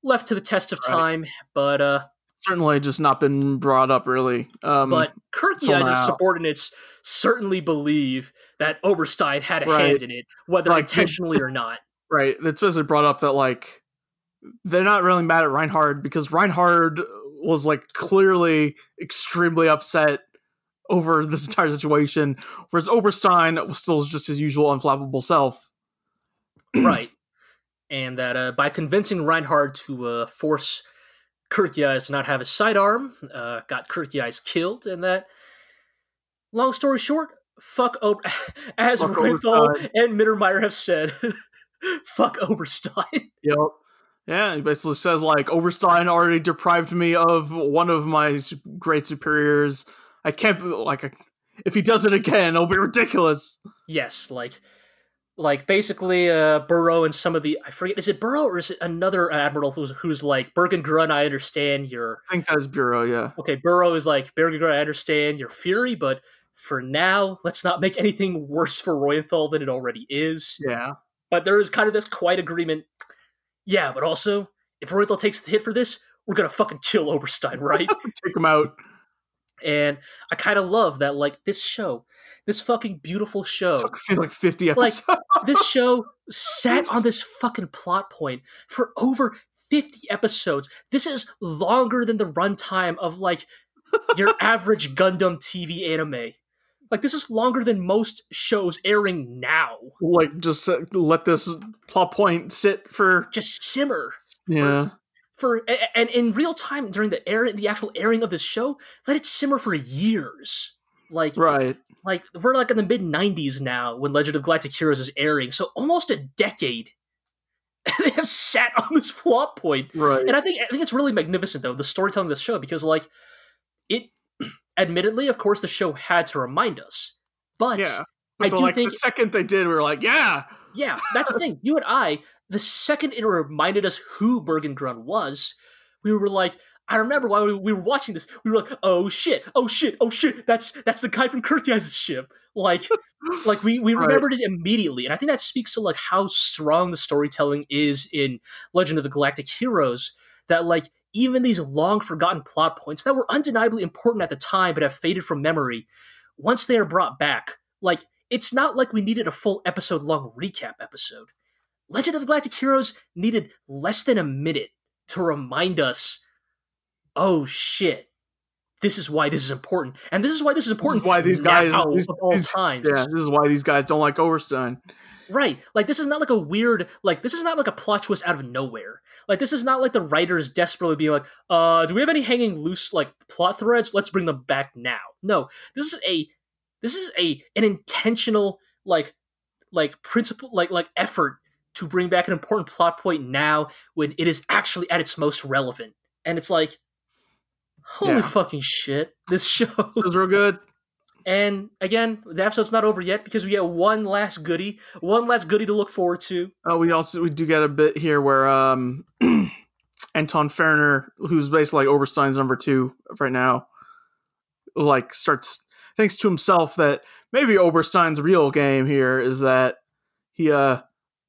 left to the test of Right. time. But uh, certainly just not been brought up really. Um, but Kirky and his subordinates certainly believe that Oberstein had a Right. hand in it, whether Like, intentionally or not. right, it's basically brought up that like they're not really mad at Reinhard because Reinhard was like clearly extremely upset over this entire situation, whereas Oberstein was still just his usual unflappable self. right. And that uh, by convincing Reinhard to uh, force Eyes to not have his sidearm, uh, got Eyes killed, and that, long story short, fuck Ober- as Fuck and Mittermeier have said, fuck Oberstein. Yep. Yeah, he basically says like Oberstein already deprived me of one of my great superiors. I can't like if he does it again, it'll be ridiculous. yes, like, like basically, uh, Burrow and some of the I forget is it Burrow or is it another admiral who's who's like Bergengrun? I understand your I think that's Bureau. Yeah. okay, Burrow is like, Bergengrun, I understand your fury, but for now, let's not make anything worse for Reuenthal than it already is. Yeah. But there is kind of this quiet agreement. Yeah, but also, if Reuenthal takes the hit for this, we're gonna fucking kill Oberstein, right? Take him out. and I kind of love that, like, this show, this fucking beautiful show, Took I feel like fifty episodes. Like- this show sat on this fucking plot point for over 50 episodes. This is longer than the runtime of like your average Gundam TV anime. Like this is longer than most shows airing now. like just uh, let this plot point sit for Just simmer yeah. for a- and in real time during the air the actual airing of this show, let it simmer for years. Like Right. like we're like in the mid 90s now when Legend of Galactic Heroes is airing, so almost a decade. they have sat on this plot point. Right. And I think I think it's really magnificent though, the storytelling of this show, because like admittedly, of course, the show had to remind us. But yeah. I But, do like, think the second they did, we were like, yeah. yeah, that's the thing. You and I, the second it reminded us who Bergengrun was, we were like, I remember while we, we were watching this, we were like, oh shit, oh shit, oh shit, that's that's the guy from Kircheis's ship. Like like we, we Right. remembered it immediately. And I think that speaks to like how strong the storytelling is in Legend of the Galactic Heroes. That like even these long forgotten plot points that were undeniably important at the time but have faded from memory, once they are brought back, like it's not like we needed a full episode long recap episode. Legend of the Galactic Heroes needed less than a minute to remind us, oh shit, this is why this is important. And this is why this is important why these guys- these- of all these- times. Yeah. This is why these guys don't like Oberstein. Right. Like this is not like a weird like this is not like a plot twist out of nowhere. Like this is not like the writers desperately being like, uh, do we have any hanging loose like plot threads? Let's bring them back now. No. This is a this is a an intentional like like principle like like effort to bring back an important plot point now when it is actually at its most relevant. And it's like, holy Yeah. fucking shit, this show. It was real good. And again, the episode's not over yet because we get one last goodie, one last goodie to look forward to. Oh, we also we do get a bit here where um Anton Ferner, who's basically like Oberstein's number two right now, like starts thinks to himself that maybe Oberstein's real game here is that he uh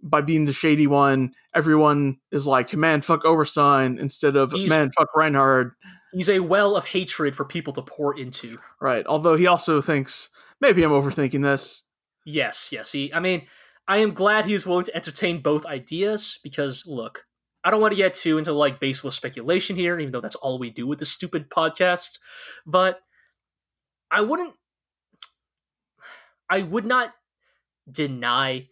by being the shady one, everyone is like, man, fuck Oberstein instead of He's- man, fuck Reinhard. He's a well of hatred for people to pour into. Right. Although he also thinks maybe I'm overthinking this. Yes, yes. He, I mean, I am glad he is willing to entertain both ideas because, look, I don't want to get too into like baseless speculation here, even though that's all we do with this stupid podcast. But I wouldn't, I would not deny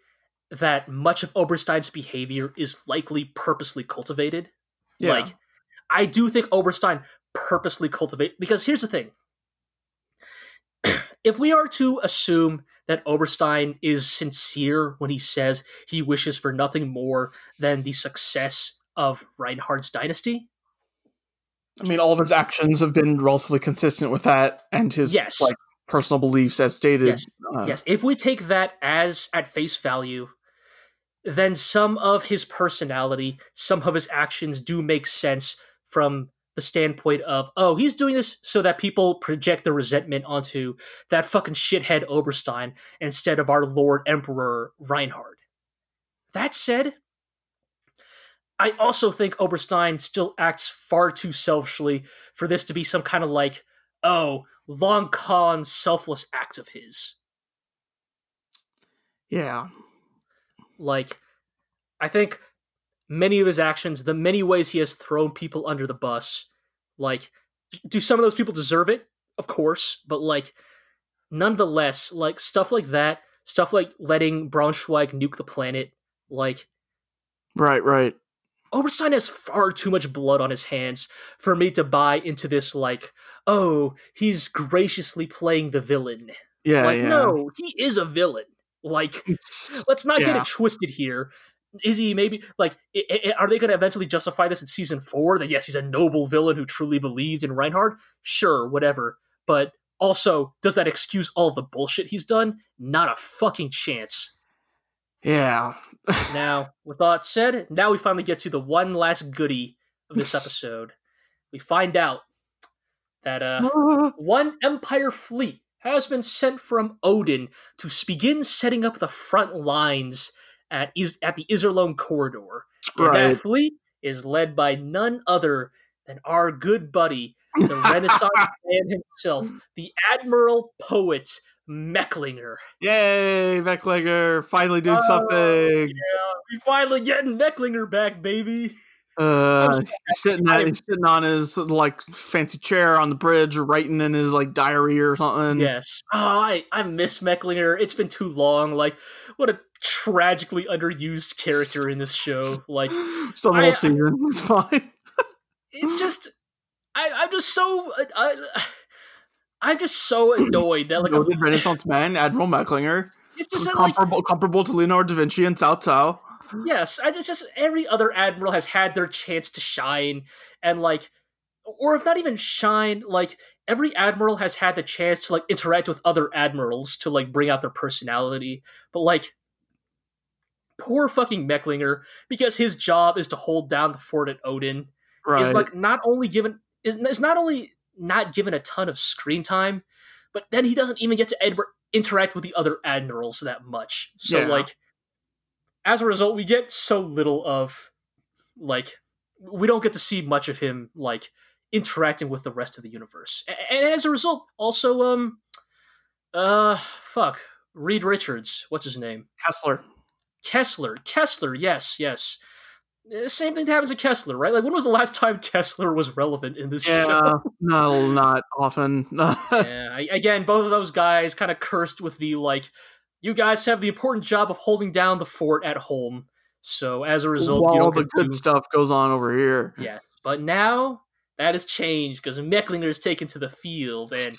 that much of Oberstein's behavior is likely purposely cultivated. Yeah. Like, I do think Oberstein purposely cultivate because here's the thing. if we are to assume that Oberstein is sincere when he says he wishes for nothing more than the success of Reinhard's dynasty, I mean, all of his actions have been relatively consistent with that, and his yes, like personal beliefs as stated. Yes. Uh, yes, if we take that as at face value, then some of his personality, some of his actions do make sense from the standpoint of, oh, he's doing this so that people project their resentment onto that fucking shithead Oberstein instead of our Lord Emperor Reinhard. That said, I also think Oberstein still acts far too selfishly for this to be some kind of like, oh, long con selfless act of his. yeah. Like, I think many of his actions, the many ways he has thrown people under the bus, like, do some of those people deserve it? Of course, but like, nonetheless, like stuff like that, stuff like letting Braunschweig nuke the planet, like Right, right. Oberstein has far too much blood on his hands for me to buy into this like, oh, he's graciously playing the villain. Yeah, like, yeah. no, he is a villain. Like, let's not get it twisted here. Is he maybe like? i i are they going to eventually justify this in season four? That yes, he's a noble villain who truly believed in Reinhard. Sure, whatever. But also, does that excuse all the bullshit he's done? Not a fucking chance. yeah. Now, with all that said, now we finally get to the one last goodie of this episode. We find out that uh, one Empire fleet has been sent from Odin to begin setting up the front lines at Is- at the Iserlohn corridor. And right. that fleet is led by none other than our good buddy, the Renaissance man himself, the Admiral Poet Mecklinger. Yay, Mecklinger! finally doing Oh, something. We finally getting Mecklinger back, baby. Uh, I'm so he's sitting at, he's sitting on his like fancy chair on the bridge, writing in his like diary or something. Yes. Oh, I, I miss Mecklinger. It's been too long. Like, what a tragically underused character in this show. Like, the whole season. It's fine. it's just, I, I'm just so, uh, uh, I, I'm just so annoyed that like Noted Renaissance man, Admiral Mecklinger, it's just that, like comparable, comparable to Leonardo da Vinci and Cao Cao. yes, I just just every other admiral has had their chance to shine, and like, or if not even shine, like every admiral has had the chance to like interact with other admirals to like bring out their personality, but like. Poor fucking Mecklinger, because his job is to hold down the fort at Odin, Right. is like not only given is, is not only not given a ton of screen time, but then he doesn't even get to Edward interact with the other admirals that much. So Yeah. like as a result, we get so little of like we don't get to see much of him like interacting with the rest of the universe. A- And as a result, also um uh fuck, Reed Richards, what's his name? Kessler. Kessler. Kessler, yes, yes. Uh, Same thing that happens to Kessler, right? Like, when was the last time Kessler was relevant in this Yeah, show? no, not often. yeah, I, again, both of those guys kind of cursed with the, like, you guys have the important job of holding down the fort at home. So, as a result, you While don't the good to... stuff goes on over here. Yes, but now that has changed because Mecklinger is taken to the field, and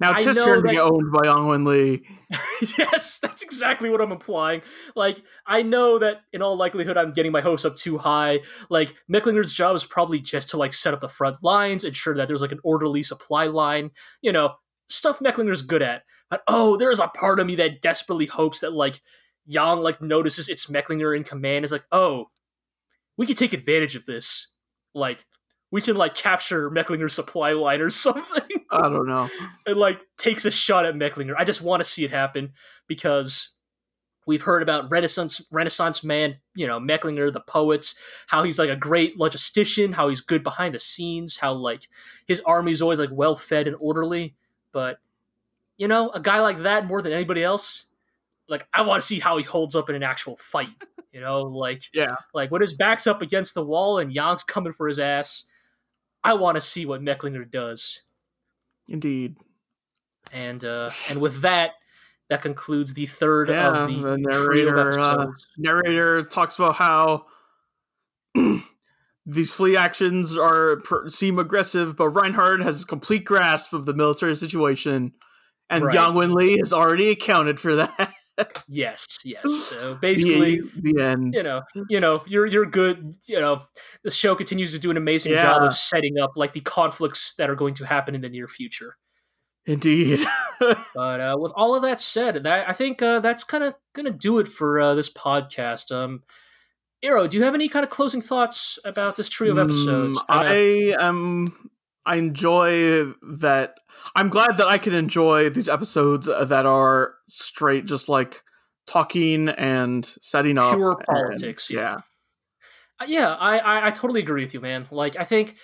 Now it's I his turn to get owned by Yang Wen Li. yes, that's exactly what I'm implying. Like, I know that in all likelihood I'm getting my hopes up too high. Like, Mecklinger's job is probably just to like set up the front lines, ensure that there's like an orderly supply line, you know, stuff Mecklinger's good at. But oh, there's a part of me that desperately hopes that like Yang like notices it's Mecklinger in command is like, oh, we can take advantage of this. Like, we can like capture Mecklinger's supply line or something I don't know. and like takes a shot at Mecklinger. I just want to see it happen because we've heard about Renaissance Renaissance man, you know, Mecklinger, the poets, how he's like a great logistician, how he's good behind the scenes, how like his army's always like well fed and orderly. But you know, a guy like that more than anybody else, like I want to see how he holds up in an actual fight. You know, like Yeah. like when his back's up against the wall and Yang's coming for his ass. I want to see what Mecklinger does. Indeed. And uh, and with that, that concludes the third Yeah, of the, the narrator, uh, narrator talks about how these fleet actions are seem aggressive, but Reinhard has a complete grasp of the military situation, and Right. Yang Wen Li has already accounted for that. yes, yes. So basically, the, the end. you know, you know, you're you're good. You know, the show continues to do an amazing job of setting up like the conflicts that are going to happen in the near future. Indeed. But uh, with all of that said, that I think uh, that's kind of gonna do it for uh, this podcast. Um, Iro, do you have any kind of closing thoughts about this trio of episodes? Mm, I am. I enjoy that. I'm glad that I can enjoy these episodes that are straight, just like talking and setting up. Pure and- politics, yeah. yeah. Uh, I, I I totally agree with you, man. Like I think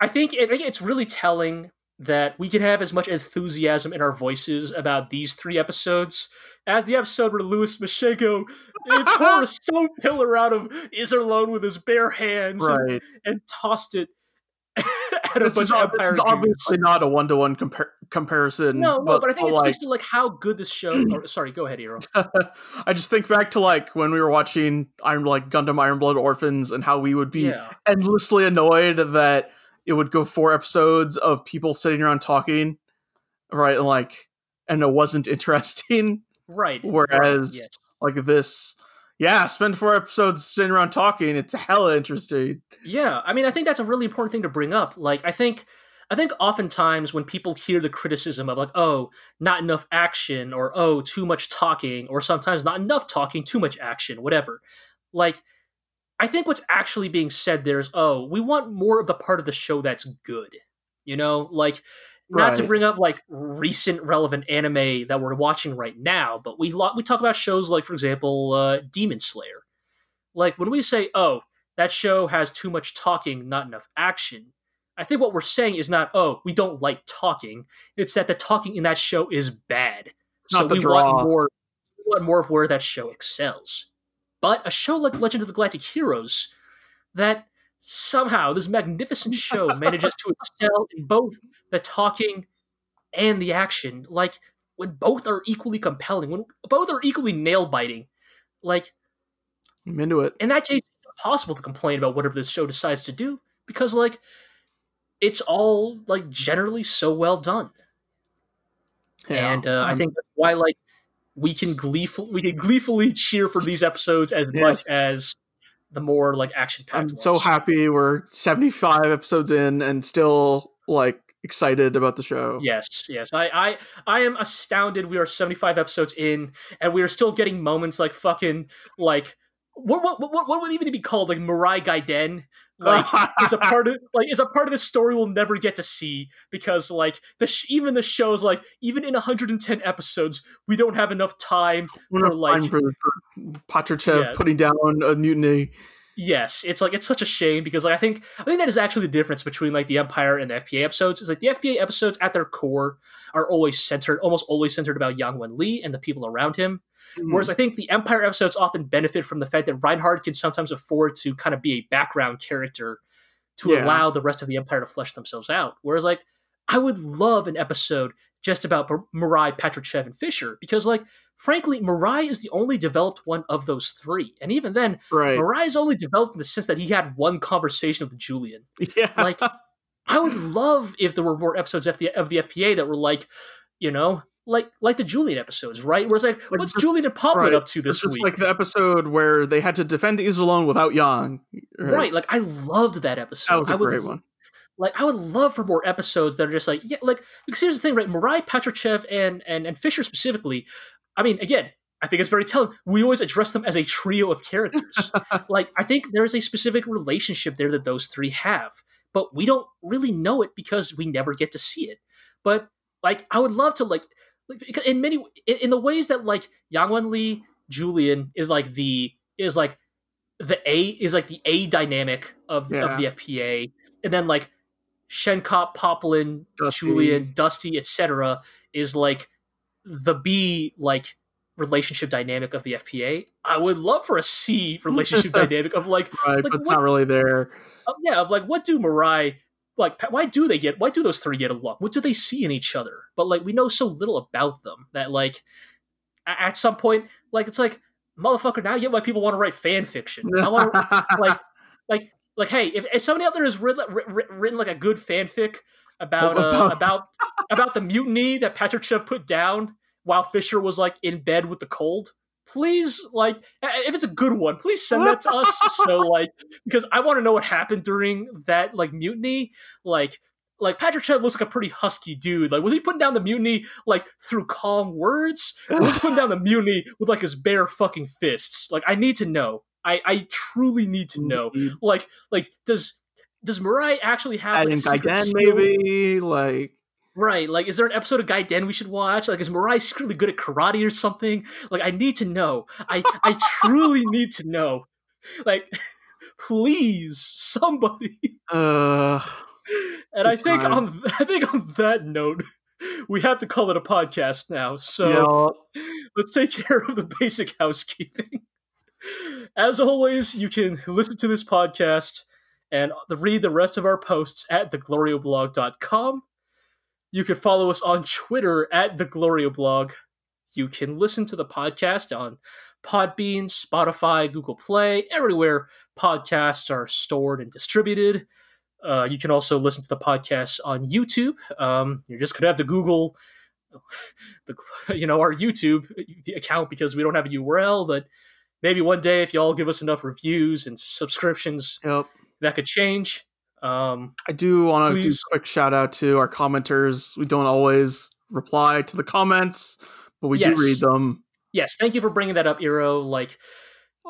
I think it, it's really telling that we can have as much enthusiasm in our voices about these three episodes as the episode where Louis Machungo uh, tore a stone pillar out of Iserlohn with his bare hands and, Right. and tossed it This is, of ob- this is obviously not a one to one comparison. No, no, but, I think it like, speaks to like how good this show. Or, sorry, go ahead, Iro. I just think back to like when we were watching Iron like Gundam Iron Blood Orphans and how we would be Yeah, endlessly annoyed that it would go four episodes of people sitting around talking, right? And like, and it wasn't interesting. right. Whereas- right, yes. Like this, yeah, spend four episodes sitting around talking. It's hella interesting. Yeah, I mean, I think that's a really important thing to bring up. Like, I think, I think oftentimes when people hear the criticism of like, oh, not enough action, or oh, too much talking, or sometimes not enough talking, too much action, whatever. Like, I think what's actually being said there is, oh, we want more of the part of the show that's good. You know, like not to bring up like recent relevant anime that we're watching right now, but we lo- we talk about shows like, for example, uh, Demon Slayer. Like when we say, "Oh, that show has too much talking, not enough action," I think what we're saying is not, "Oh, we don't like talking." It's that the talking in that show is bad. so Not the we draw. want more. We want more of where that show excels. But a show like Legend of the Galactic Heroes, that somehow this magnificent show manages to excel in both the talking and the action. Like when both are equally compelling, when both are equally nail biting. Like I'm into it. in that case, it's impossible to complain about whatever this show decides to do because like it's all like generally so well done. Yeah, and uh, I think that's why like we can gleeful we can gleefully cheer for these episodes as Yes. much as the more like action packed. I'm so happy we're 75 episodes in and still like excited about the show. Yes, yes. I, I I am astounded we are 75 episodes in and we are still getting moments like fucking like what what what, what would even be called like Murai Gaiden like is a part of like is a part of the story we'll never get to see because like the sh- even the shows like even in 110 episodes we don't have enough time We're for, like- for, for Patrichev Yeah. putting down a mutiny. Yes, it's like it's such a shame because like I think I think that is actually the difference between like the Empire and the FPA episodes. Is like the FPA episodes at their core are always centered, almost always centered about Yang Wen Li and the people around him. Hmm. Whereas I think the Empire episodes often benefit from the fact that Reinhard can sometimes afford to kind of be a background character to Yeah. allow the rest of the Empire to flesh themselves out. Whereas like I would love an episode just about Mar- Murai, Patrichev, and Fisher because like frankly, Murai is the only developed one of those three, and even then. right. Murai is only developed in the sense that he had one conversation with Julian. Yeah. Like, I would love if there were more episodes of the of the FPA that were like, you know, like like the Julian episodes, right? Where it's like, Like what's just- Julian and right. up to this just week? like the episode where they had to defend Iserlohn without Yang. right. Like I loved that episode. That was a I would great one. like I would love for more episodes that are just like yeah, like because here's the thing, right? Murai Patrichev and and and Fisher specifically. I mean, again, I think it's very telling. We always address them as a trio of characters. like I think there is a specific relationship there that those three have, but we don't really know it because we never get to see it. But like I would love to like, like in many in, in the ways that like Yang Wen Li Julian is like the is like the A is like the A dynamic of Yeah. of the FPA, and then like Shenkop, Poplan, Dusty. Julian, Dusty, etc. is like the B like relationship dynamic of the FPA. I would love for a C relationship dynamic of like Right, like, but it's what- not really there. uh, yeah, of like what do Murai like why do they get why do those three get along? What do they see in each other? But like we know so little about them that like at some point like it's like motherfucker now you get why people want to write fan fiction. I want to like like like hey if, if somebody out there has written, written, like a good fanfic about uh, About- about the mutiny that Patrichev put down while Fisher was like in bed with the cold please like if it's a good one please send that to us so like because I want to know what happened during that like mutiny like like Patrichev looks like a pretty husky dude. Like, was he putting down the mutiny like through calm words, or was he putting down the mutiny with like his bare fucking fists? Like, I need to know. I I truly need to know. Like, like does does Murai actually have like, Adding a secret skill? maybe like Right, like, is there an episode of Gaiden we should watch? Like, is Murai secretly good at karate or something? Like, I need to know. I I truly need to know. Like, please, somebody. uh And I think on I think on that note, we have to call it a podcast now. So yeah, let's take care of the basic housekeeping. As always, you can listen to this podcast and read the rest of our posts at theglorioblog.com. You can follow us on Twitter at the Glorio Blog. You can listen to the podcast on Podbean, Spotify, Google Play, everywhere podcasts are stored and distributed. Uh, you can also listen to the podcast on YouTube. Um, you're just gonna have to Google the you know our YouTube account because we don't have a URL. But maybe one day, if y'all give us enough reviews and subscriptions, yep. that could change. Um, I do want to do a quick shout out to our commenters. We don't always reply to the comments, but we Yes. do read them. yes, thank you for bringing that up, Iro. Like,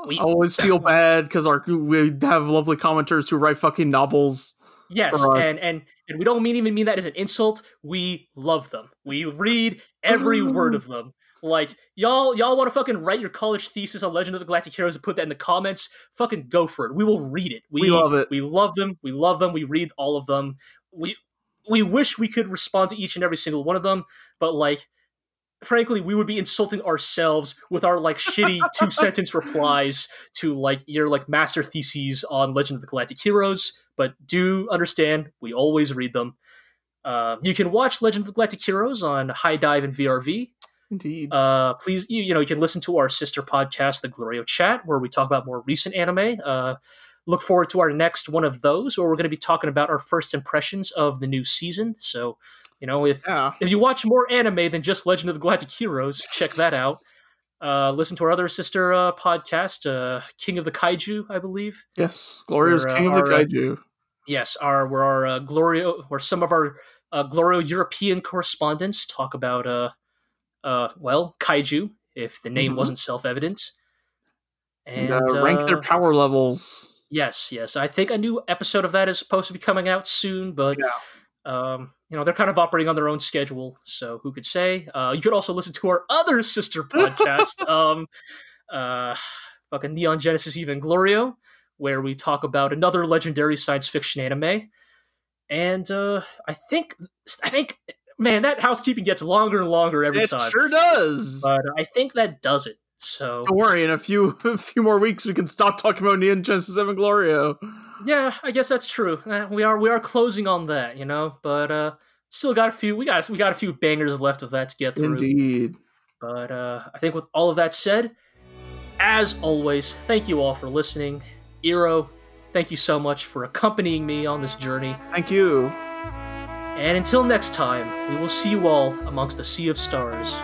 we I always feel bad because our we have lovely commenters who write fucking novels. yes, and and and we don't mean even mean that as an insult. We love them. We read every word of them. Like y'all, y'all want to fucking write your college thesis on Legend of the Galactic Heroes and put that in the comments? Fucking go for it. We will read it. We love it. We love them. We love them. We read all of them. We we wish we could respond to each and every single one of them, but like frankly, we would be insulting ourselves with our like shitty two sentence replies to like your like master theses on Legend of the Galactic Heroes. But do understand, we always read them. Uh, you can watch Legend of the Galactic Heroes on HIDIVE and VRV. Indeed. Uh, please, you, you know, you can listen to our sister podcast, The Glorio Chat, where we talk about more recent anime. Uh, look forward to our next one of those, where we're going to be talking about our first impressions of the new season. So, you know, if yeah. if you watch more anime than just Legend of the Galactic Heroes, check that out. Uh, listen to our other sister uh, podcast, uh, King of the Kaiju, I believe. Yes. Glorious We're, uh, King of the our, uh, Kaiju. Yes, our where our uh, Glorio, where some of our uh, Glorio European correspondents talk about, uh, well, kaiju, if the name Mhm. wasn't self-evident, And, and uh, rank their uh, power levels. Yes, yes. I think a new episode of that is supposed to be coming out soon, but um, you know they're kind of operating on their own schedule, so who could say? Uh, you could also listen to our other sister podcast, um, uh, fucking Neon Genesis Evangelion, where we talk about another legendary science fiction anime, and uh, I think I think man that housekeeping gets longer and longer every It time, It sure does. but I think that does it. So Don't worry, in a few a few more weeks we can stop talking about Neon Genesis Evangelion. Yeah, I guess that's true. Eh, we are we are closing on that, you know, but uh still got a few we got we got a few bangers left of that to get through. Indeed. But uh I think with all of that said, as always, thank you all for listening. Iro, thank you so much for accompanying me on this journey. Thank you. And until next time, we will see you all amongst the sea of stars.